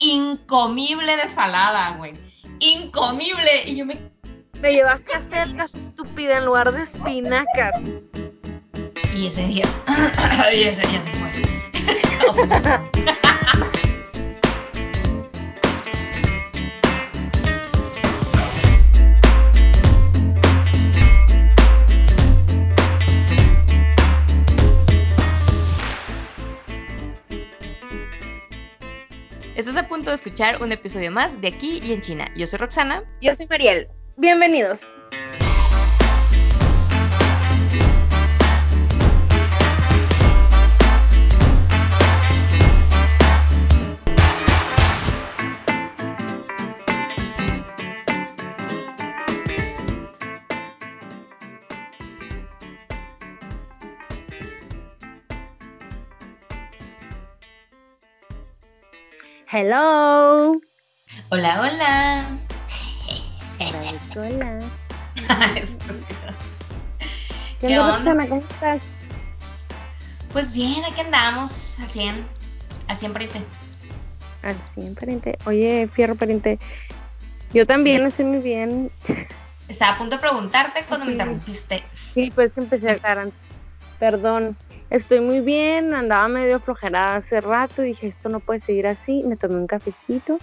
incomible de salada, güey. Incomible. Y yo me... Me llevaste a hacer casi estúpida en lugar de espinacas. Y ese día... y ese día se fue. un episodio más de Aquí y en China. Yo soy Roxana. Yo soy Mariel. Bienvenidos. Hello. Hola, hola. Hola. ¿Qué, ¿Qué onda? Roxana? ¿Cómo estás? Pues bien, aquí andamos al 100. Al 100 pariente. Al 100, pariente. Oye, fierro, pariente. Yo también Sí. estoy muy bien. Estaba a punto de preguntarte cuando me Sí. interrumpiste. Sí, pues empecé a cagar. Perdón. Estoy muy bien, andaba medio flojerada hace rato. Dije, esto no puede seguir así. Me tomé un cafecito.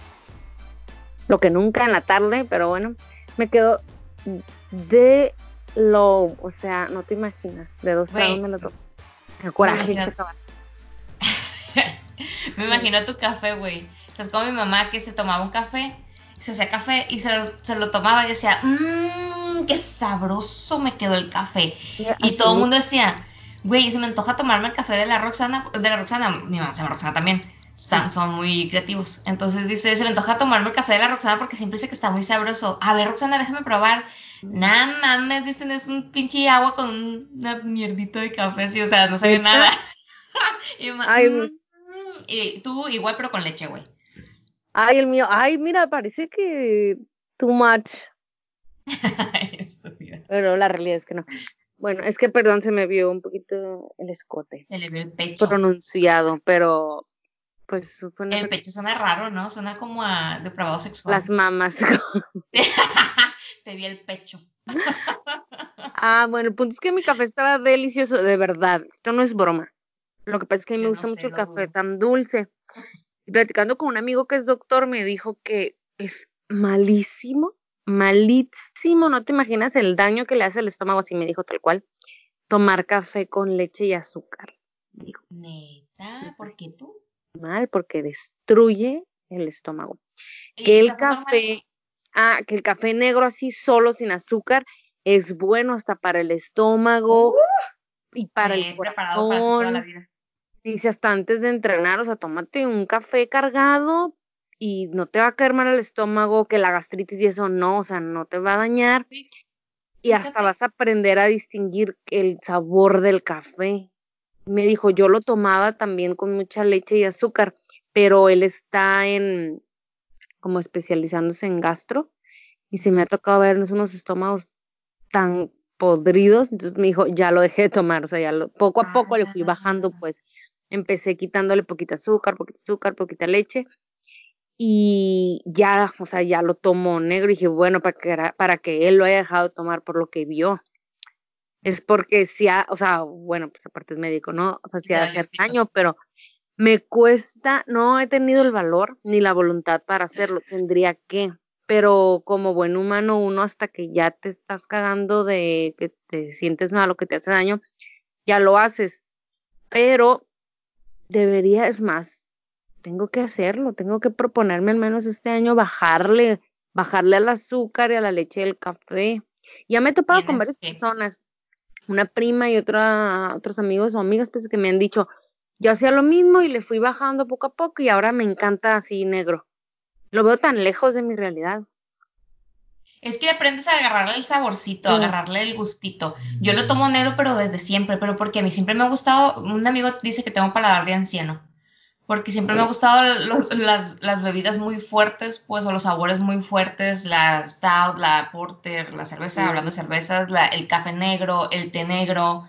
Lo que nunca en la tarde, pero bueno. Me quedó de lo. O sea, no te imaginas. De dos grados me lo tomé. El coraje imagino. que acaba. me imagino tu café, güey. O sea, es como mi mamá que se tomaba un café, se hacía café y se lo, se lo tomaba y decía, mmm, qué sabroso me quedó el café. Y todo el mundo decía, güey, se me antoja tomarme el café de la Roxana, de la Roxana, mi mamá se llama Roxana también, son, son muy creativos. Entonces dice, se me antoja tomarme el café de la Roxana porque siempre dice que está muy sabroso. A ver, Roxana, déjame probar. Nah, mames, dicen, es un pinche agua con una mierdita de café, así, o sea, no ¿Neta? nada. y, Ay, "Mm, mm". y tú igual, pero con leche, güey. Ay, el mío. Ay, mira, parece que too much. Pero la realidad es que no. Bueno, es que perdón, se me vio un poquito el escote Se le ve el pecho. pronunciado, pero pues supone El pecho suena raro, ¿no? Suena como a depravado sexual. las mamas. Te vi el pecho. ah, bueno, el punto es que mi café estaba delicioso, de verdad. Esto no es broma. Lo que pasa es que a mí me no gusta sé, mucho el café tan dulce. Y platicando con un amigo que es doctor, me dijo que es malísimo, malísimo. No te imaginas el daño que le hace al estómago, así me dijo tal cual. Tomar café con leche y azúcar. Digo, Neta, ¿por qué tú? mal porque destruye el estómago. ¿Y Que el café, ah, que el café negro así solo sin azúcar es bueno hasta para el estómago y para el para toda la corazón. vida. Dice hasta antes de entrenar, o sea, tómate un café cargado y no te va a caer mal el estómago, que la gastritis y eso no, o sea, no te va a dañar y hasta vas a aprender a distinguir el sabor del café. Me dijo, yo lo tomaba también con mucha leche y azúcar, pero él está en como especializándose en gastro y se me ha tocado ver unos estómagos tan podridos, entonces me dijo, ya lo dejé de tomar, o sea, ya lo, poco a poco le fui bajando, Ah. pues empecé quitándole poquita azúcar, poquita azúcar, poquita leche y ya, o sea, ya lo tomo negro y dije, bueno, para que, para que él lo haya dejado de tomar por lo que vio. Es porque sí, ha- o sea, bueno, pues aparte es médico, ¿no? O sea, te ha de hacer daño, pero me cuesta, no he tenido el valor ni la voluntad para hacerlo, tendría que, pero como buen humano, uno hasta que ya te estás cagando de que te sientes mal o que te hace daño, ya lo haces, pero debería, es más, tengo que hacerlo, tengo que proponerme al menos este año bajarle, bajarle al azúcar y a la leche del café. Ya me he topado con varias que. personas, una prima y otra, otros amigos o amigas pues, que me han dicho, yo hacía lo mismo y le fui bajando poco a poco y ahora me encanta así negro. Lo veo tan lejos de mi realidad. Es que aprendes a agarrarle el saborcito, Sí. agarrarle el gustito. Yo lo tomo negro, pero desde siempre, pero porque a mí siempre me ha gustado, un amigo dice que tengo paladar de anciano, porque siempre me ha gustado los- las, las bebidas muy fuertes, pues, o los sabores muy fuertes, la stout, la porter, la cerveza, hablando de cervezas, la- el café negro, el té negro,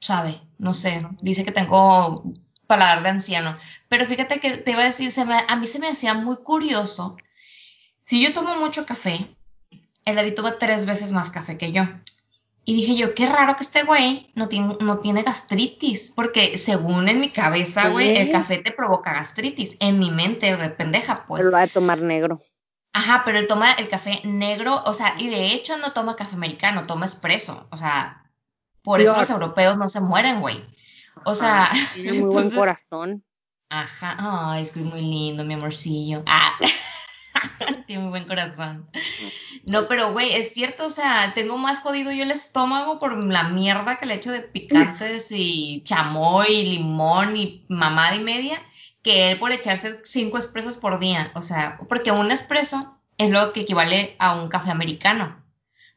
sabe, no sé, dice que tengo paladar de anciano. Pero fíjate que te iba a decir, se me, a mí se me hacía muy curioso. Si yo tomo mucho café, el David toma tres veces más café que yo. Y dije yo, qué raro que este güey no tiene, no tiene gastritis, porque según en mi cabeza, güey, el café te provoca gastritis. En mi mente, de pendeja, pues. Pero lo va a tomar negro. Ajá, pero él toma el café negro, o sea, y de hecho no toma café americano, toma espresso. O sea, por eso los europeos no se mueren, güey. O sea. Tiene muy buen corazón. Ajá, ay, es que es muy lindo, mi amorcillo. Ah. Tiene muy buen corazón. No, pero güey, es cierto, o sea, tengo más jodido yo el estómago por la mierda que le echo de picantes y chamoy y limón y mamada y media, que él por echarse cinco expresos por día. O sea, porque un expreso es lo que equivale a un café americano.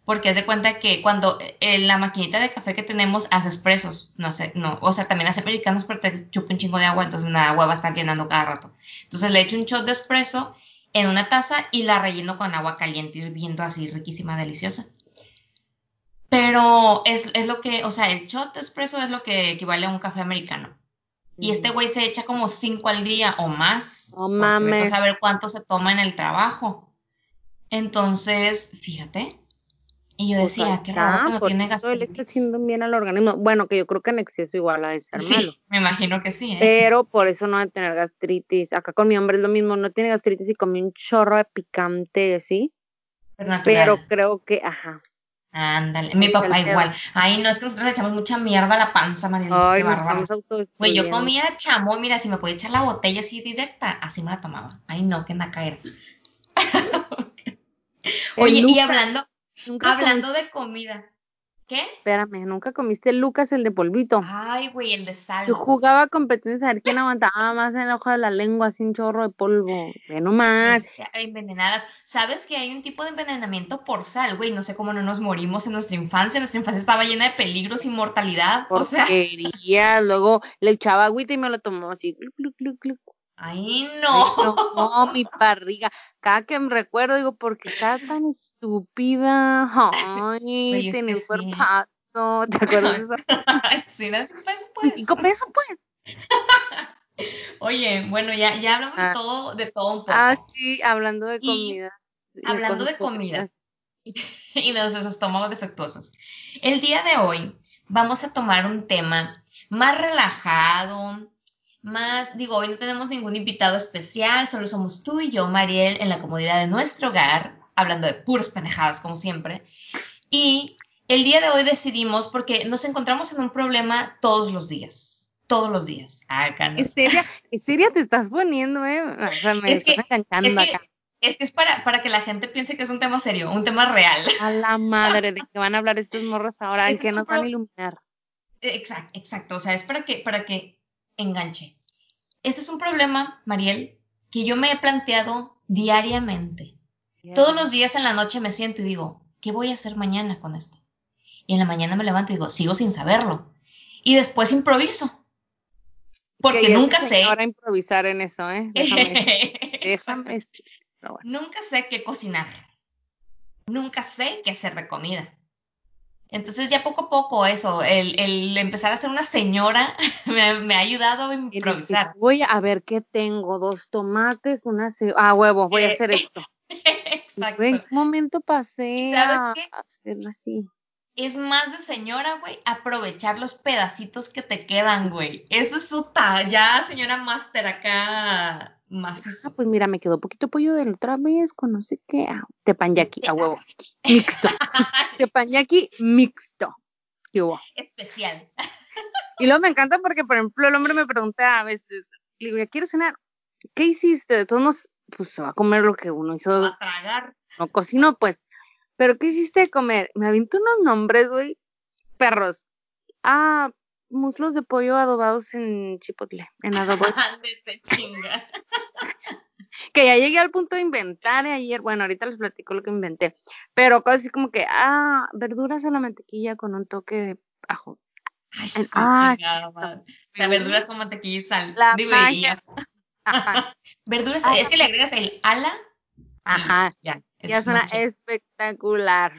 Porque es de cuenta que cuando en eh, la maquinita de café que tenemos hace expresos, no sé, no, o sea, también hace americanos, pero te chupa un chingo de agua, entonces la agua va a estar llenando cada rato. Entonces le echo un shot de expreso en una taza y la relleno con agua caliente hirviendo así riquísima, deliciosa. Pero es, lo que, o sea, el shot espresso es lo que equivale a un café americano. Y este güey se echa como cinco al día o más. No mames. Saber cuánto se toma en el trabajo. Entonces, fíjate, y yo pues decía, qué raro que no tiene gastritis. le está haciendo bien al organismo. Bueno, que yo creo que en exceso igual a de ser sí, me imagino que sí. ¿eh? Pero por eso no va a tener gastritis. Acá con mi hombre es lo mismo, no tiene gastritis y come un chorro de picante, ¿sí? Pero creo que, ajá. Ándale, mi papá igual. Ay, no, es que nosotros le echamos mucha mierda a la panza, María. Ay, qué. Güey, yo comía chamo, mira, si me podía echar la botella así directa, así me la tomaba. Ay, no, que anda a caer. Oye, y hablando, Hablando de comida. ¿Qué? Espérame, nunca comiste Lucas el de polvito. Ay, güey, el de sal. Yo jugaba competencia a ver quién aguantaba más en el ojo de la lengua, sin chorro de polvo. Ve nomás. Envenenadas. ¿Sabes que hay un tipo de envenenamiento por sal, güey? No sé cómo no nos morimos en nuestra infancia. Nuestra infancia estaba llena de peligros y mortalidad. O sea. Luego le echaba agüita y me lo tomó así. Ay, no. no, mi barriga. Cada que me recuerdo, digo, ¿por qué estás tan estúpida? Ay, tiene un cuerpazo. ¿Te acuerdas de eso? sí, después, pues. Cinco pesos, pues. Oye, bueno, ya, ya hablamos de ah. todo, de todo un poco. Ah, sí, hablando de comida. hablando de comida. Y de nuestros estómagos defectuosos. El día de hoy vamos a tomar un tema más relajado, más, digo, hoy no tenemos ningún invitado especial, solo somos tú y yo, Mariel, en la comodidad de nuestro hogar, hablando de puras pendejadas, como siempre. Y el día de hoy decidimos, porque nos encontramos en un problema todos los días, todos los días. Acá ¿En serio? te estás poniendo, eh? O sea, me es estás que, es que, Es que es para, para que la gente piense que es un tema serio, un tema real. A la madre, de que van a hablar estos morros ahora, en que nos van a iluminar. Exacto, exacto, o sea, es para que, para que enganche. Este es un problema, Mariel, que yo me he planteado diariamente. Todos los días en la noche me siento y digo, ¿qué voy a hacer mañana con esto? Y en la mañana me levanto y digo, sigo sin saberlo. Y después improviso. Porque nunca sé. Ahora improvisar en eso, ¿eh? Déjame. déjame Nunca sé qué cocinar. Nunca sé qué hacer de comida. Entonces ya poco a poco eso, el, empezar a ser una señora me, ha ayudado a improvisar. Voy a ver qué tengo, dos tomates, una ah huevo, voy a hacer esto. Exacto. En un momento pasé ¿Sabes qué? a hacerlo así. Es más de señora, güey, aprovechar los pedacitos que te quedan, güey. Eso es su ya señora máster acá más. Ah, pues mira, me quedó poquito pollo de la otra vez con no sé qué. Ah, tepanyaki, a huevo. Mixto. tepanyaki mixto. ¿Qué hubo? Especial. y luego me encanta porque, por ejemplo, el hombre me pregunta a veces, le digo, ¿ya quieres cenar? ¿Qué hiciste? De todos modos, pues se va a comer lo que uno hizo. A tragar. No cocino, pues. ¿Pero qué hiciste de comer? Me aviento unos nombres, güey. Perros. Ah, muslos de pollo adobados en chipotle, en adobo. chinga. que ya llegué al punto de inventar ayer, bueno, ahorita les platico lo que inventé, pero cosas así como que, ah, verduras a la mantequilla con un toque de ajo. Ay, sí, ah, verduras con mantequilla y sal. La Digo, verduras, es que le agregas el ala. Ajá. Ya, ya suena espectacular.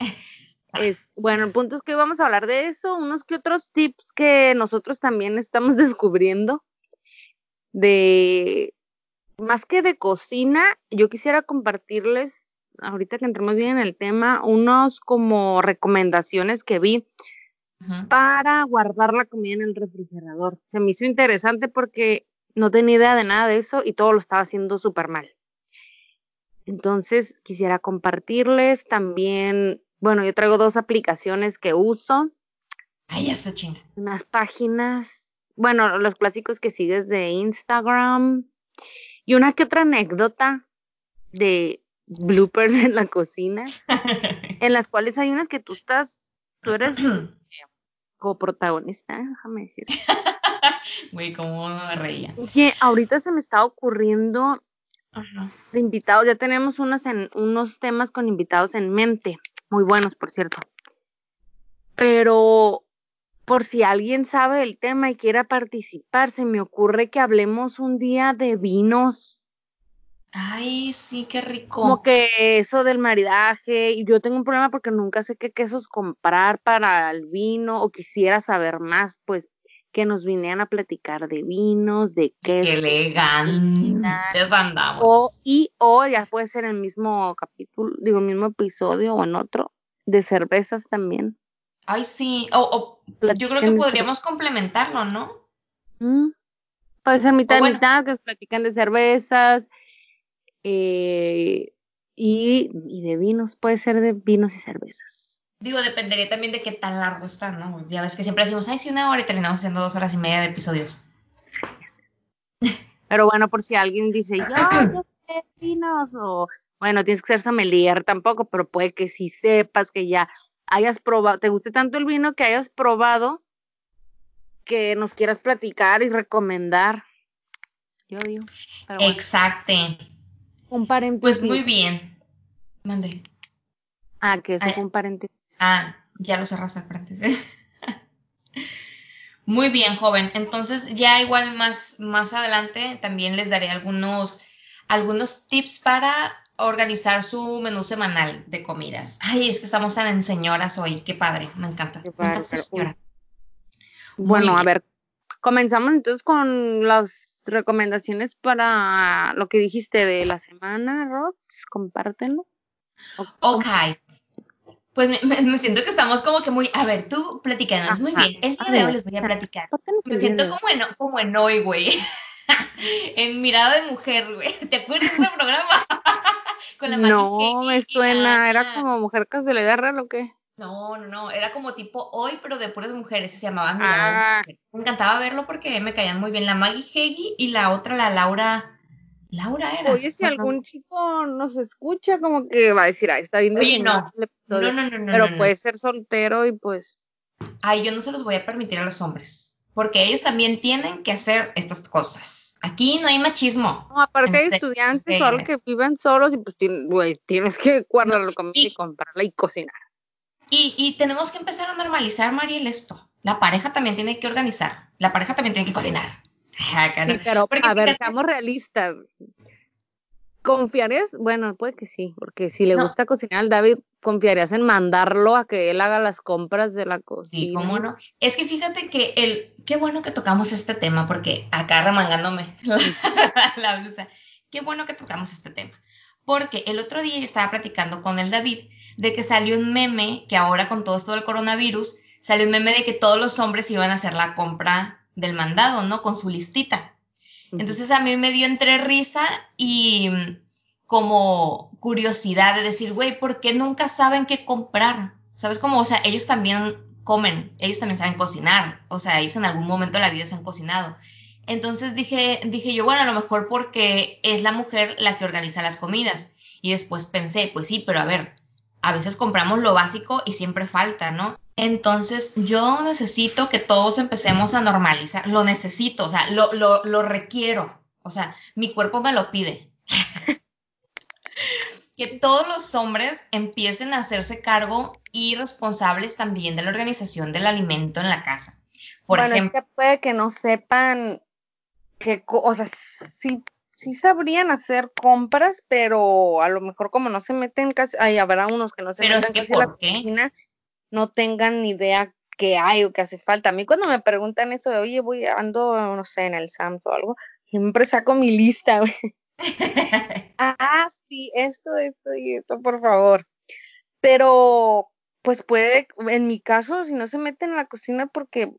Es, bueno, el punto es que vamos a hablar de eso, unos que otros tips que nosotros también estamos descubriendo de más que de cocina, yo quisiera compartirles ahorita que entremos bien en el tema, unos como recomendaciones que vi para guardar la comida en el refrigerador. Se me hizo interesante porque no tenía idea de nada de eso y todo lo estaba haciendo súper mal. Entonces quisiera compartirles también, bueno, yo traigo dos aplicaciones que uso. Ahí está chinga. Unas páginas, bueno, los clásicos que sigues de Instagram y una que otra anécdota de bloopers en la cocina, en las cuales hay unas que tú estás, tú eres coprotagonista, déjame decir. Güey, cómo me reía. Oye, ahorita se me está ocurriendo de invitados, ya tenemos unos, en, unos temas con invitados en mente, muy buenos, por cierto. Pero por si alguien sabe el tema y quiera participar, se me ocurre que hablemos un día de vinos. Ay, sí, qué rico. Como que eso del maridaje, y yo tengo un problema porque nunca sé qué quesos comprar para el vino o quisiera saber más, pues que nos vinieran a platicar de vinos, de quesos. Qué elegante andamos. O, y o ya puede ser el mismo capítulo, digo, el mismo episodio o en otro, de cervezas también. Ay, sí. O, yo creo que podríamos complementarlo, ¿no? Mm. Puede ser mitad y mitad, que se platican de cervezas eh, y, y de vinos. Puede ser de vinos y cervezas. Digo, dependería también de qué tan largo está, ¿no? Ya ves que siempre decimos, ay, sí, una hora y terminamos haciendo dos horas y media de episodios. Pero bueno, por si alguien dice, yo, yo sé vinos, o bueno, tienes que ser sommelier tampoco, pero puede que si sepas que ya hayas probado, te guste tanto el vino que hayas probado, que nos quieras platicar y recomendar. Yo digo. Exacto. Un paréntesis. Pues muy bien. Mande. Ah, que es un paréntesis. Ah, ya lo cerraste paréntesis. muy bien, joven. Entonces, ya igual más, más adelante también les daré algunos, algunos tips para organizar su menú semanal de comidas. Ay, es que estamos tan en señoras hoy, qué padre, me encanta. Bueno, a ver, comenzamos entonces con las recomendaciones para lo que dijiste de la semana, Rox, compártelo. Ok. Pues me, siento que estamos como que muy, a ver, tú platicanos muy bien. El día de hoy les voy a platicar. Me siento como en, como en hoy, güey. en mirada de mujer, güey. ¿Te acuerdas de ese programa? no, me suena, era como Mujer Cas de la Guerra, ¿lo qué? No, no, no, era como tipo hoy, pero de puras mujeres, se llamaba Mirada ah. Me encantaba verlo porque me caían muy bien la Maggie Heggie y la otra, la Laura. Laura era. Oye, si algún chico nos escucha, como que va a decir, ah, está bien. Oye, no. No, no, no, no. Pero puede ser soltero y pues. Ay, yo no se los voy a permitir a los hombres. Porque ellos también tienen que hacer estas cosas. Aquí no hay machismo. No, aparte hay este, estudiantes solo que viven solos y pues tienes que guardar la comida y, comprarla y cocinar. Y, y tenemos que empezar a normalizar, Mariel, esto. La pareja también tiene que organizar. La pareja también tiene que cocinar. Sí, pero a ver, seamos realistas. ¿Confiarías? Bueno, puede que sí, porque si le gusta cocinar al David, ¿confiarías en mandarlo a que él haga las compras de la cocina? Sí, cómo no. Es que fíjate que el, qué bueno que tocamos este tema, porque acá remangándome la, blusa, qué bueno que tocamos este tema. Porque el otro día yo estaba platicando con el David de que salió un meme, que ahora con todo esto del coronavirus, salió un meme de que todos los hombres iban a hacer la compra del mandado, ¿no? Con su listita. Entonces a mí me dio entre risa y como curiosidad de decir, güey, ¿por qué nunca saben qué comprar? ¿Sabes cómo? O sea, ellos también comen, ellos también saben cocinar, o sea, ellos en algún momento de la vida se han cocinado. Entonces dije, dije yo, bueno, a lo mejor porque es la mujer la que organiza las comidas. Y después pensé, pues sí, pero a ver, a veces compramos lo básico y siempre falta, ¿no? Entonces yo necesito que todos empecemos a normalizar, lo necesito, o sea, lo, lo, lo requiero, o sea, mi cuerpo me lo pide. que todos los hombres empiecen a hacerse cargo y responsables también de la organización del alimento en la casa. Por bueno, ejemplo, es que puede que no sepan que, o sea, sí, sí sabrían hacer compras, pero a lo mejor como no se meten casi, ahí habrá unos que no se meten casi la cocina, no tengan ni idea qué hay o qué hace falta. A mí cuando me preguntan eso de, oye, voy, ando, no sé, en el Sams o algo, siempre saco mi lista, güey. ah, sí, esto, esto y esto, por favor. Pero, pues puede, en mi caso, si no se meten en la cocina, porque,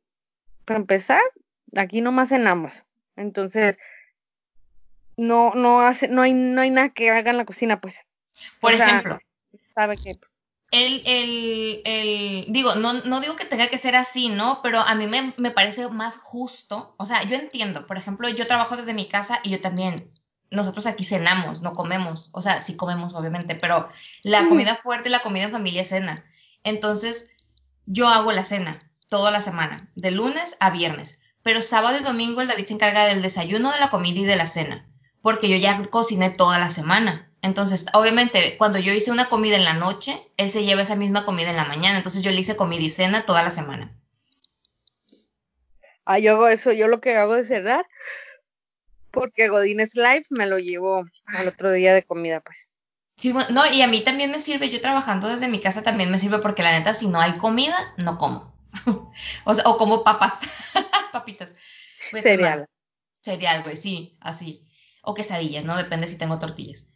para empezar, aquí nomás cenamos. Entonces, no, no hace, no hay, no hay nada que haga en la cocina, pues. Por ejemplo, sabe que el, el, el, digo, no, no digo que tenga que ser así, ¿no? Pero a mí me, me, parece más justo. O sea, yo entiendo, por ejemplo, yo trabajo desde mi casa y yo también, nosotros aquí cenamos, no comemos. O sea, sí comemos, obviamente, pero la comida fuerte, la comida en familia es cena. Entonces, yo hago la cena toda la semana, de lunes a viernes. Pero sábado y domingo el David se encarga del desayuno, de la comida y de la cena. Porque yo ya cociné toda la semana. Entonces, obviamente, cuando yo hice una comida en la noche, él se lleva esa misma comida en la mañana. Entonces, yo le hice comida y cena toda la semana. Ah, yo hago eso. Yo lo que hago es cerrar, porque Godines Life me lo llevo al otro día de comida, pues. Sí, bueno, no, y a mí también me sirve, yo trabajando desde mi casa también me sirve porque la neta, si no hay comida, no como. o, sea, o como papas, papitas. cereal. Cereal, güey, sí, así. O quesadillas, ¿no? Depende si tengo tortillas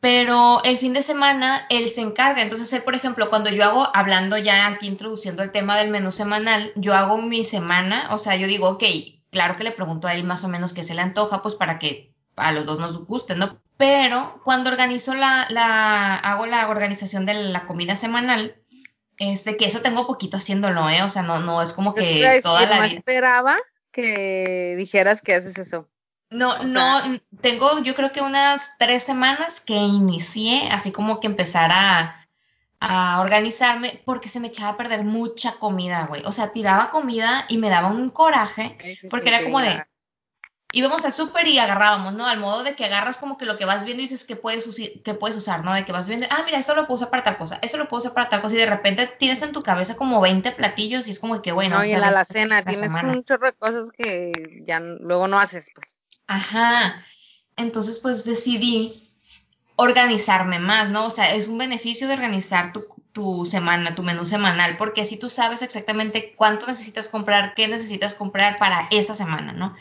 pero el fin de semana él se encarga. Entonces, él, por ejemplo, cuando yo hago, hablando ya aquí, introduciendo el tema del menú semanal, yo hago mi semana, o sea, yo digo, ok, claro que le pregunto a él más o menos qué se le antoja, pues para que a los dos nos guste, ¿no? Pero cuando organizo la, la, hago la organización de la comida semanal, este, que eso tengo poquito haciéndolo, ¿eh? O sea, no, no es como que toda la no esperaba que dijeras que haces eso. No, no, tengo yo creo que unas tres semanas que inicié, así como que empezar a, a organizarme, porque se me echaba a perder mucha comida, güey. O sea, tiraba comida y me daba un coraje, porque era como de, íbamos al súper y agarrábamos, ¿no? Al modo de que agarras como que lo que vas viendo y dices que puedes, que puedes usar, ¿no? De que vas viendo, ah, mira, esto lo puedo usar para tal cosa, esto lo puedo usar para tal cosa, y de repente tienes en tu cabeza como 20 platillos y es como que, bueno, no, y en la alacena tienes un chorro de cosas que ya luego no haces, pues. Ajá. Entonces, pues decidí organizarme más, ¿no? O sea, es un beneficio de organizar tu, tu, semana, tu menú semanal, porque así tú sabes exactamente cuánto necesitas comprar, qué necesitas comprar para esa semana, ¿no?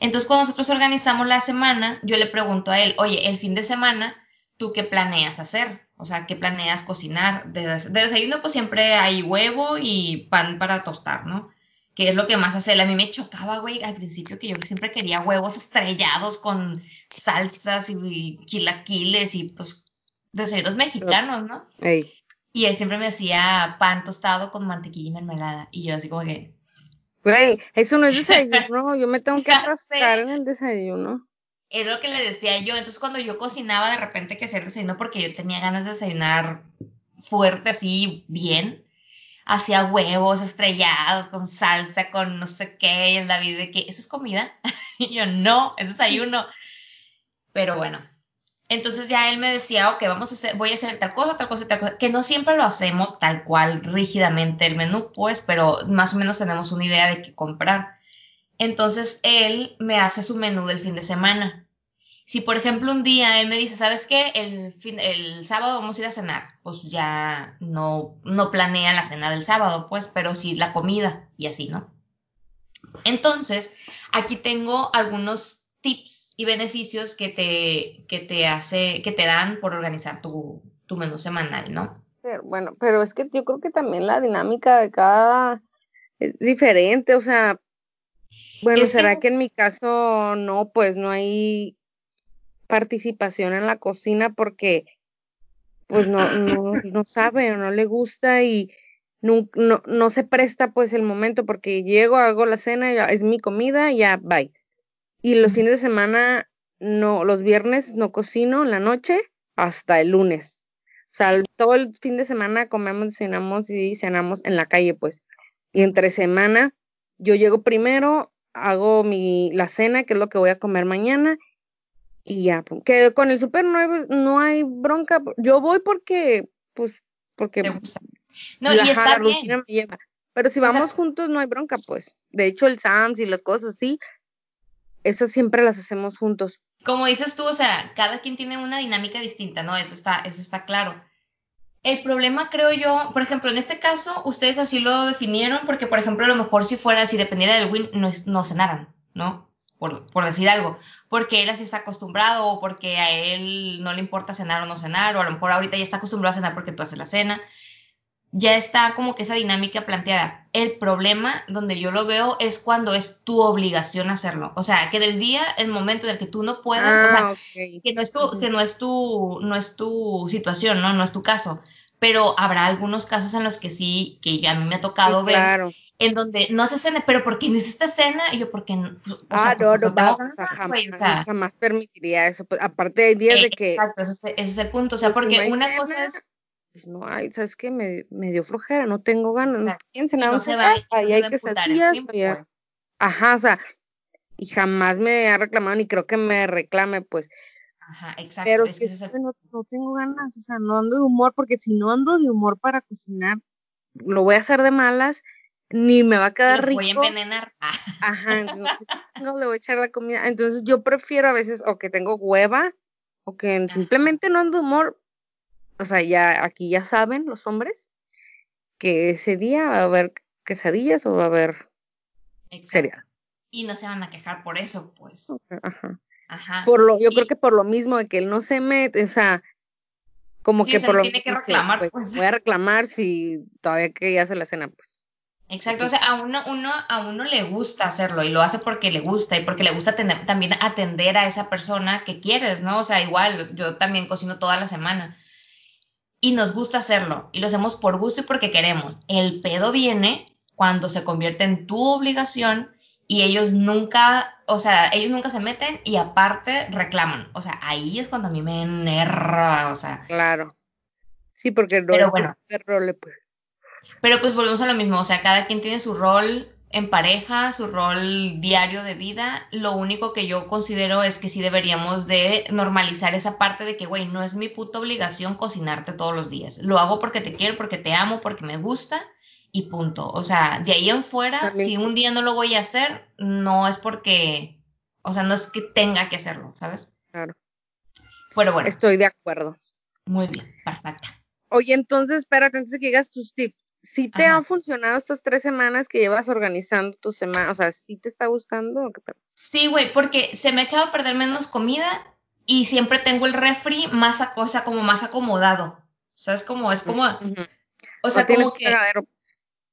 Entonces, cuando nosotros organizamos la semana, yo le pregunto a él, oye, el fin de semana, ¿tú qué planeas hacer? O sea, ¿qué planeas cocinar? De, de desayuno, pues siempre hay huevo y pan para tostar, ¿no? Que es lo que más hace. A mí me chocaba, güey, al principio que yo siempre quería huevos estrellados con salsas y chilaquiles y pues desayunos mexicanos, ¿no? Y él siempre me hacía pan tostado con mantequilla y mermelada. Y yo así como que... Güey, eso no es desayuno, yo me tengo que atrasar en el desayuno. Es lo que le decía yo. Entonces cuando yo cocinaba de repente que hacer desayuno porque yo tenía ganas de desayunar fuerte así, bien hacía huevos estrellados con salsa, con no sé qué, y el David de que, ¿eso es comida? y yo, no, eso es ayuno. Pero bueno, entonces ya él me decía, ok, vamos a hacer, voy a hacer tal cosa, tal cosa, tal cosa, que no siempre lo hacemos tal cual rígidamente el menú, pues, pero más o menos tenemos una idea de qué comprar. Entonces él me hace su menú del fin de semana. Si por ejemplo un día él me dice, ¿sabes qué? El, fin, el sábado vamos a ir a cenar, pues ya no, no planea la cena del sábado, pues, pero sí la comida y así, ¿no? Entonces, aquí tengo algunos tips y beneficios que te, que te hace, que te dan por organizar tu, tu menú semanal, ¿no? Pero, bueno, pero es que yo creo que también la dinámica de cada es diferente, o sea, bueno, será que en mi caso no, pues no hay participación en la cocina porque pues no, no, no sabe o no le gusta y no, no, no se presta pues el momento porque llego, hago la cena, ya, es mi comida, ya, bye. Y los fines de semana, no, los viernes no cocino en la noche hasta el lunes. O sea, todo el fin de semana comemos, cenamos y cenamos en la calle, pues. Y entre semana, yo llego primero, hago mi, la cena, que es lo que voy a comer mañana, y ya, pues, que con el Super 9 no hay bronca. Yo voy porque, pues, porque. No, y está bien. Pero si vamos juntos no hay bronca, pues. De hecho, el Sams y las cosas así, esas siempre las hacemos juntos. Como dices tú, o sea, cada quien tiene una dinámica distinta, ¿no? Eso está, eso está claro. El problema, creo yo, por ejemplo, en este caso, ustedes así lo definieron porque, por ejemplo, a lo mejor si fuera, si dependiera del win, no, no cenaran, ¿no? Por, por, decir algo, porque él así está acostumbrado o porque a él no le importa cenar o no cenar, o a lo mejor ahorita ya está acostumbrado a cenar porque tú haces la cena ya está como que esa dinámica planteada. El problema donde yo lo veo es cuando es tu obligación hacerlo. O sea, que del día, el momento en el que tú no puedas, o sea, Ah, que no es tu, que no es tu, no es tu situación, ¿no? No es tu caso. Pero habrá algunos casos en los que sí, que ya a mí me ha tocado Sí, ver, claro. En donde no se cena, pero ¿por qué no hiciste cena? Y yo, porque, no? sea, Ah, no, no no, o sea, jamás, güey, o sea, jamás permitiría eso. Pues, aparte hay días eh, de que exacto, ese, es- ese es el punto. O sea, pues, si no porque hay una cena, cosa es, pues no hay, ¿sabes qué? Me, me dio flojera, no tengo ganas. ¿No exacto, cenar? no ¿Vamos a se va, Ahí se hay allá. pues. Ajá, o sea, y jamás me ha reclamado ni creo que me reclame, pues. Ajá, exacto, Pero es que que el no, no tengo ganas, o sea, no ando de humor, porque si no ando de humor para cocinar, lo voy a hacer de malas, ni me va a quedar los voy a rico. envenenar. Ajá, no le voy a echar la comida. Entonces yo prefiero a veces o que tengo hueva o que ajá, simplemente no ando de humor. O sea, ya aquí ya saben los hombres que ese día va a haber quesadillas o va a haber exacto. cereal. Y no se van a quejar por eso, pues. Ajá. Ajá. Por lo, yo creo que por lo mismo de que él no se mete, o sea, como sí, que o sea, por lo tiene que reclamar, pues pues. voy a reclamar si todavía que ya se la cena, pues. Exacto, o sea, a uno, uno, a uno le gusta hacerlo y lo hace porque le gusta y porque le gusta tener- también atender a esa persona que quieres, ¿no? O sea, igual, yo también cocino toda la semana y nos gusta hacerlo y lo hacemos por gusto y porque queremos. El pedo viene cuando se convierte en tu obligación y ellos nunca, o sea, ellos nunca se meten y aparte reclaman. O sea, ahí es cuando a mí me enerva, o sea, Claro. Sí, porque no pero es bueno. role, pues. Pero pues volvemos a lo mismo, o sea, cada quien tiene su rol en pareja, su rol diario de vida. Lo único que yo considero es que sí deberíamos de normalizar esa parte de que, güey, no es mi puta obligación cocinarte todos los días. Lo hago porque te quiero, porque te amo, porque me gusta y punto. O sea, de ahí en fuera, También si un día no lo voy a hacer, no es porque, o sea, no es que tenga que hacerlo, ¿sabes? Claro. Pero bueno, Estoy de acuerdo. muy bien, perfecta. Oye, entonces, espérate, antes de que digas tus tips, ¿sí te Ajá. han funcionado estas tres semanas que llevas organizando tu semana? O sea, ¿sí te está gustando o qué? Sí, güey, porque se me ha echado a perder menos comida y siempre tengo el refri más, o sea, como más acomodado. ¿Sabes? Como, es como, Ujú. o sea, no como que,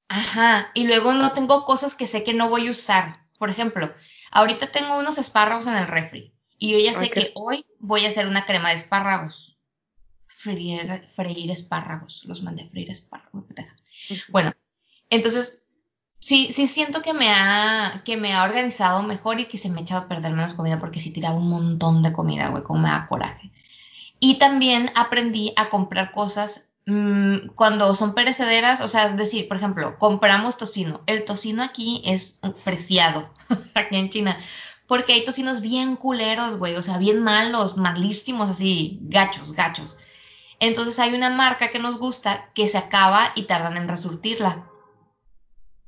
ajá, y luego no tengo cosas que sé que no voy a usar. Por ejemplo, ahorita tengo unos espárragos en el refri y yo ya sé que hoy voy a hacer una crema de espárragos. Freír, freír espárragos, los mandé a freír espárragos. Bueno, entonces sí, sí siento que me ha, que me ha organizado mejor y que se me ha echado a perder menos comida porque sí tiraba un montón de comida, güey, como me da coraje. Y también aprendí a comprar cosas mm, cuando son perecederas, o sea, es decir, por ejemplo, compramos tocino. El tocino aquí es preciado, aquí en China, porque hay tocinos bien culeros, güey, o sea, bien malos, malísimos, así, gachos, gachos. Entonces hay una marca que nos gusta que se acaba y tardan en resurtirla.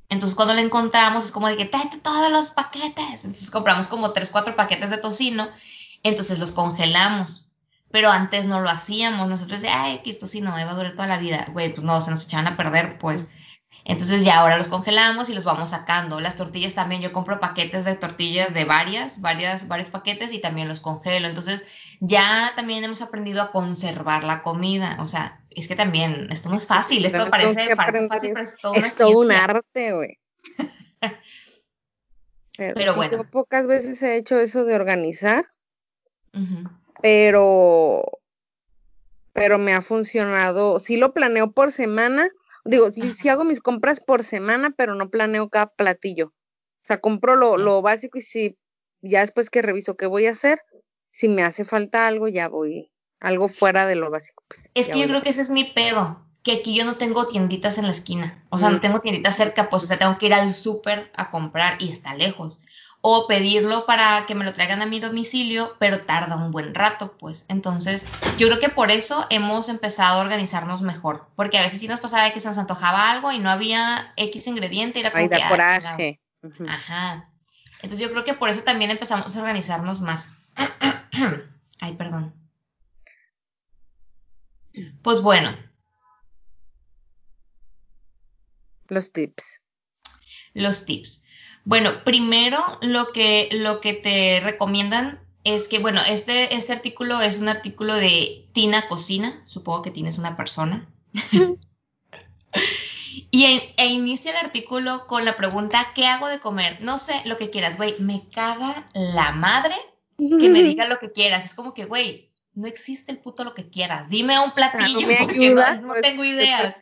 Entonces cuando la encontramos es como de que todos los paquetes. Entonces compramos como 3, 4 paquetes de tocino. Entonces los congelamos. Pero antes no lo hacíamos. Nosotros de, ay, aquí es tocino, me va a durar toda la vida. Güey, pues no, se nos echaban a perder, pues. Entonces ya ahora los congelamos y los vamos sacando. Las tortillas también, yo compro paquetes de tortillas de varias, varias, varios paquetes y también los congelo. Entonces ya también hemos aprendido a conservar la comida. O sea, es que también, esto no es fácil, esto parece, fácil, pero es una Es todo un arte, güey. Pero, Pero sí, bueno. yo pocas veces he hecho eso de organizar, pero, pero me ha funcionado. Sí lo planeo por semana. Digo, sí, sí Ajá. hago mis compras por semana, pero no planeo cada platillo. O sea, compro lo, lo básico y si ya después que reviso qué voy a hacer, si me hace falta algo, ya voy, algo fuera de lo básico, pues Es que yo creo que ese es mi pedo, que aquí yo no tengo tienditas en la esquina, o sea, no tengo tienditas cerca, pues, o sea, tengo que ir al súper a comprar y está lejos. O pedirlo para que me lo traigan a mi domicilio, pero tarda un buen rato, pues. Entonces, yo creo que por eso hemos empezado a organizarnos mejor, porque a veces sí nos pasaba que se nos antojaba algo y no había X ingrediente, y era Ay, como que, da ah, coraje. Ajá. Entonces yo creo que por eso también empezamos a organizarnos más. Ay, perdón. Pues bueno, Los tips. Los tips. Bueno, primero lo que, lo que te recomiendan es que, bueno, este, este artículo es un artículo de Tina Cocina, supongo que tienes una persona. y e, inicia el artículo con la pregunta, ¿qué hago de comer? No sé, lo que quieras, güey, me caga la madre que me diga lo que quieras. Es como que, güey, no existe el puto lo que quieras. Dime un platillo, porque no, no tengo ideas.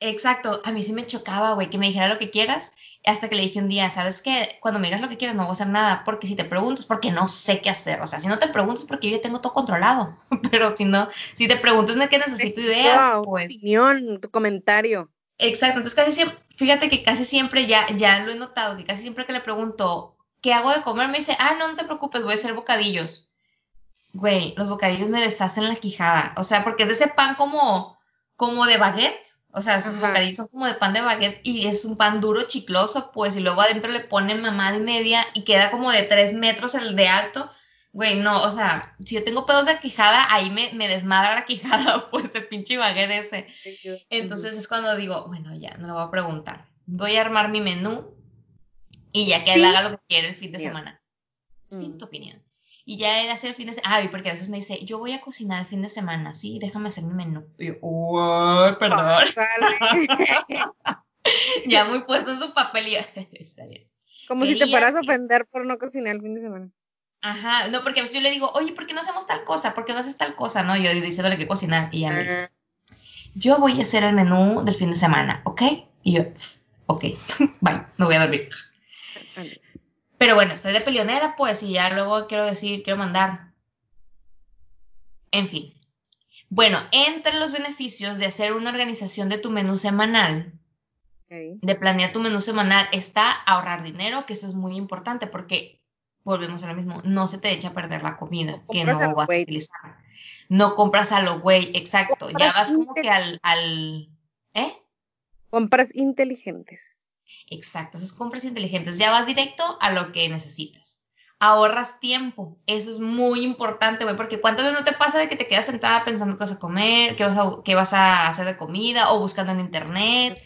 Exacto, a mí sí me chocaba, güey, que me dijera lo que quieras, hasta que le dije un día, ¿sabes qué? Cuando me digas lo que quieras no voy a hacer nada, porque si te pregunto es porque no sé qué hacer, o sea, si no te preguntas es porque yo ya tengo todo controlado, pero si no, si te preguntas es que necesito ideas, pues. Tu opinión, tu comentario. Exacto, entonces casi siempre, fíjate que casi siempre ya, ya lo he notado, que casi siempre que le pregunto, ¿qué hago de comer? Me dice, ah, no, no te preocupes, voy a hacer bocadillos. Güey, los bocadillos me deshacen la quijada, o sea, porque es de ese pan como, como de baguette, o sea, esos bocadillos son como de pan de baguette y es un pan duro, chicloso, pues, y luego adentro le ponen mamada y media y queda como de tres metros el de alto. Güey, no, o sea, si yo tengo pedos de quijada, ahí me, me desmadra la quijada, pues, el pinche baguette ese. Entonces es cuando digo, bueno, ya, no lo voy a preguntar. Voy a armar mi menú y ya que él haga lo que quiere el fin de semana. Sin tu opinión. Y ya era hacer el fin de semana. Ay, porque a veces me dice, yo voy a cocinar el fin de semana, sí, déjame hacer mi menú. Y yo, oh, perdón. ya muy puesto en su papel y está bien. Como si te fueras a ofender por no cocinar el fin de semana. Ajá, no, porque a veces yo le digo, oye, ¿por qué no hacemos tal cosa? ¿Por qué no haces tal cosa? No, yo diciéndole que cocinar. Y ya me dice, yo voy a hacer el menú del fin de semana, ¿ok? Y yo, ok, bye, me voy a dormir. Pero bueno, estoy de peleonera, pues, y ya luego quiero decir, quiero mandar. En fin. Bueno, entre los beneficios de hacer una organización de tu menú semanal, de planear tu menú semanal, está ahorrar dinero, que eso es muy importante porque, volvemos a lo mismo, no se te echa a perder la comida que no vas a utilizar. No compras a lo güey, exacto. ya vas como que al, al, ¿eh? Compras inteligentes. Exacto, esas compras inteligentes. Ya vas directo a lo que necesitas. Ahorras tiempo. Eso es muy importante, güey, porque ¿cuántas veces no te pasa de que te quedas sentada pensando qué vas a comer, qué vas a, qué vas a hacer de comida o buscando en internet?